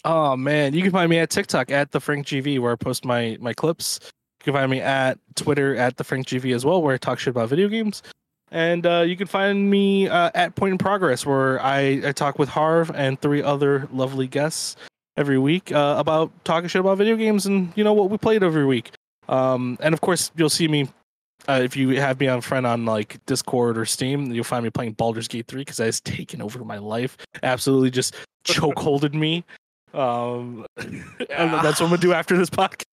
Oh man, you can find me at TikTok at the Frank GV where I post my my clips. You can find me at Twitter at the Frank GV as well, where I talk shit about video games. And uh, you can find me uh, at Point in Progress, where I, I talk with Harv and three other lovely guests every week uh, about talking shit about video games and you know what we played every week. Um, and of course, you'll see me uh, if you have me on friend on like Discord or Steam. You'll find me playing Baldur's Gate three because that has taken over my life. Absolutely, just chokeholded me. Um, and that's what I'm gonna do after this podcast.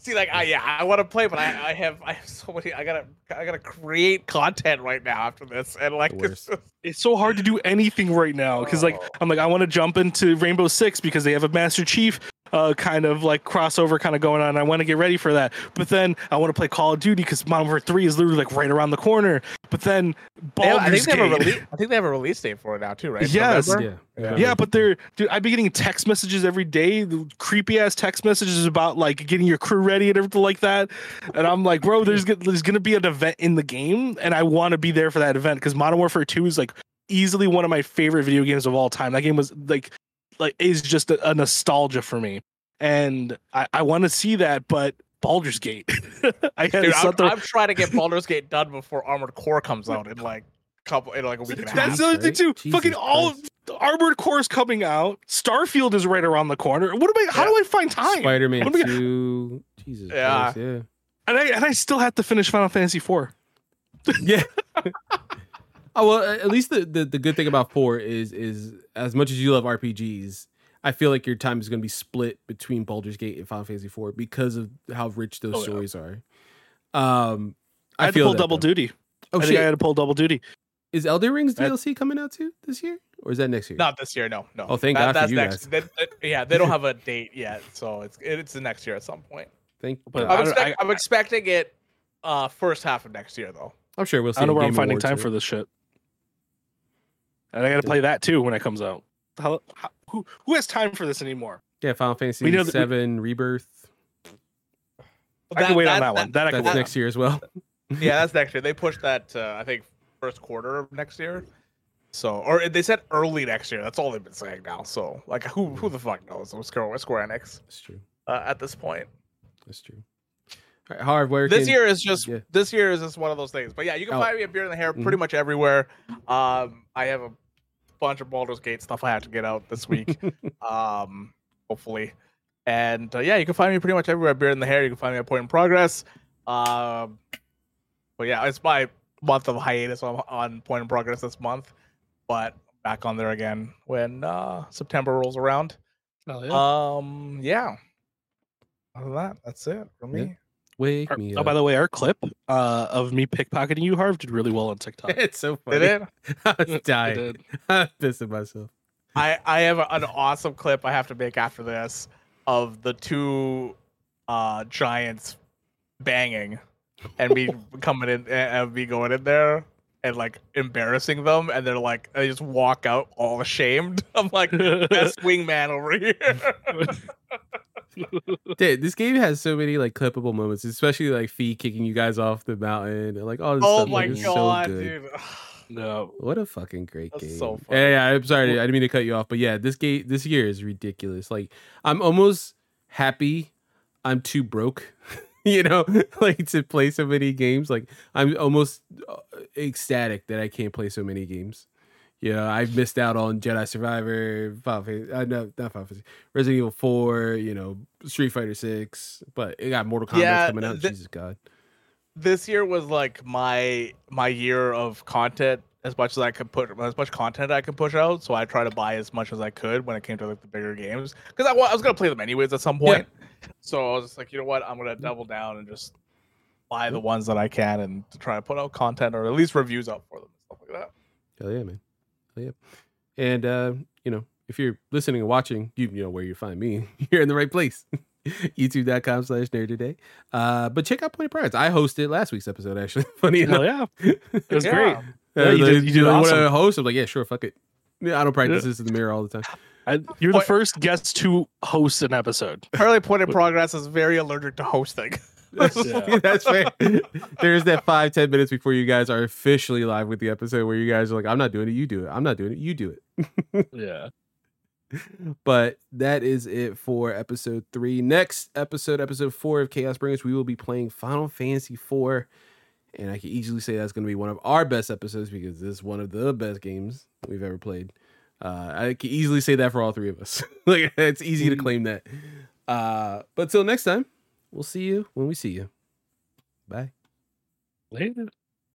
See, like, I yeah, I want to play, but I, I have I have so many. I gotta I gotta create content right now after this, and like, it's just, It's so hard to do anything right now because like. I'm like I want to jump into Rainbow Six because they have a Master Chief uh, kind of like crossover kind of going on. I want to get ready for that, but then I want to play Call of Duty because Modern Warfare Three is literally like right around the corner. But then They I think they have a Gate- release. I think they have a release date for it now too, right? Yes. November? Yeah. Yeah, but they're dude. I've been getting text messages every day, the creepy ass text messages about like getting your crew ready and everything like that. And I'm like, bro, there's there's gonna be an event in the game, and I want to be there for that event because Modern Warfare Two is like easily one of my favorite video games of all time. That game was like like is just a, a nostalgia for me, and I, I want to see that, but Baldur's Gate, I had Dude, to I'm. I'm trying to get Baldur's Gate done before Armored Core comes out in like couple in like a week and a half. That's the other thing too. Jesus Fucking all Christ. the Armored Core is coming out. Starfield is right around the corner. What am I? How do I find time? Spider Man What am I- 2. Jesus Yeah. Christ, yeah. And I and I still have to finish Final Fantasy Four. Yeah. Oh well, at least the, the the good thing about four is is as much as you love RPGs, I feel like your time is going to be split between Baldur's Gate and Final Fantasy IV because of how rich those Oh, yeah. stories are. Um, I I, had to pull double though. duty. Oh I think I had to pull double duty. Is Elden Ring's That- DLC coming out too this year, or is that next year? Not this year, no, no. Oh, thank God for that's you next. They- they- yeah, they don't have a date yet, so it's it's the next year at some point. Thank. But I I'm, expect, I'm expecting it uh first half of next year though. I'm sure we'll see. I don't know where I'm finding time right? for this shit. And I got to play that too when it comes out. How, how, who who has time for this anymore? Yeah, Final Fantasy We know that we- Seven Rebirth. I can wait on that one. That I can That's next year as well. yeah, that's next year. They pushed that uh, I think first quarter of next year. So, or they said early next year. That's all they've been saying now. So, like, who who the fuck knows? What's Square Square Enix That's true. uh, at this point. That's true. All right, Harv, where this can- year is just yeah. this year is just one of those things. But yeah, you can Oh. find me at Beard and the Hair Mhm. pretty much everywhere. Um, I have a bunch of Baldur's Gate stuff I have to get out this week. um, hopefully, and uh, yeah, you can find me pretty much everywhere. Beard and the Hair. You can find me at Point in Progress. Um, but yeah, it's my month of hiatus on, on Point in Progress this month, but back on there again when uh, September rolls around. Um, yeah. Other than that, that's it for Yeah. Me. Wake Our- me oh, up. by the way, our clip uh, of me pickpocketing you, Harv, did really well on TikTok. it's so funny. Did it? I was It dying. did. I'm pissing myself. I I have an awesome clip I have to make after this of the two uh giants banging and me coming in and me going in there and like embarrassing them and they're like they just walk out all ashamed. I'm like best wingman over here. Dude, this game has so many like clippable moments, especially like Fee kicking you guys off the mountain and like all this oh stuff. my like, it's god, so good. dude. no. What a fucking great That's game. so Yeah, funny. yeah, I'm sorry. I didn't mean to cut you off, but yeah, this game this year is ridiculous. Like I'm almost happy I'm too broke, you know, like to play so many games. Like I'm almost uh, ecstatic that I can't play so many games. You know, I've missed out on Jedi Survivor, Final Fantasy, uh, no, not Final Fantasy, Resident Evil 4, you know, Street Fighter 6, but it got Mortal Kombat Yeah, coming out. th- Jesus God. this year was like my my year of content as much as I could put as much content I could push out. So I try to buy as much as I could when it came to like the bigger games because I, I was gonna play them anyways at some Yeah. point. So I was just like, you know what, I'm gonna double down and just buy the ones that I can and to try to put out content or at least reviews out for them and stuff like that. Hell yeah, man. Hell yeah. And uh, you know, if you're listening and watching, you, you know where you find me. You're in the right place. YouTube.com slash NerdADay. Uh, but check out Point in Progress. I hosted last week's episode, actually. Funny Hell enough. yeah. It was Yeah. great. Uh, Yeah, you they- did- you did they wanna host. I'm like, yeah, sure, fuck it. Yeah, I don't practice this in the mirror all the time. I, you're the Point- first guest to host an episode. Apparently, Point in Progress is very allergic to hosting. Yeah. That's fair. There's that five, ten minutes before you guys are officially live with the episode where you guys are like, I'm not doing it, you do it. I'm not doing it, you do it. Yeah. but that is it for episode three. Next episode, episode four of Chaosbringers, we will be playing Final Fantasy Four. And I can easily say that's going to be one of our best episodes because this is one of the best games we've ever played. Uh, I can easily say that for all three of us. like it's easy to claim that. Uh, but till next time, we'll see you when we see you. Bye. Later.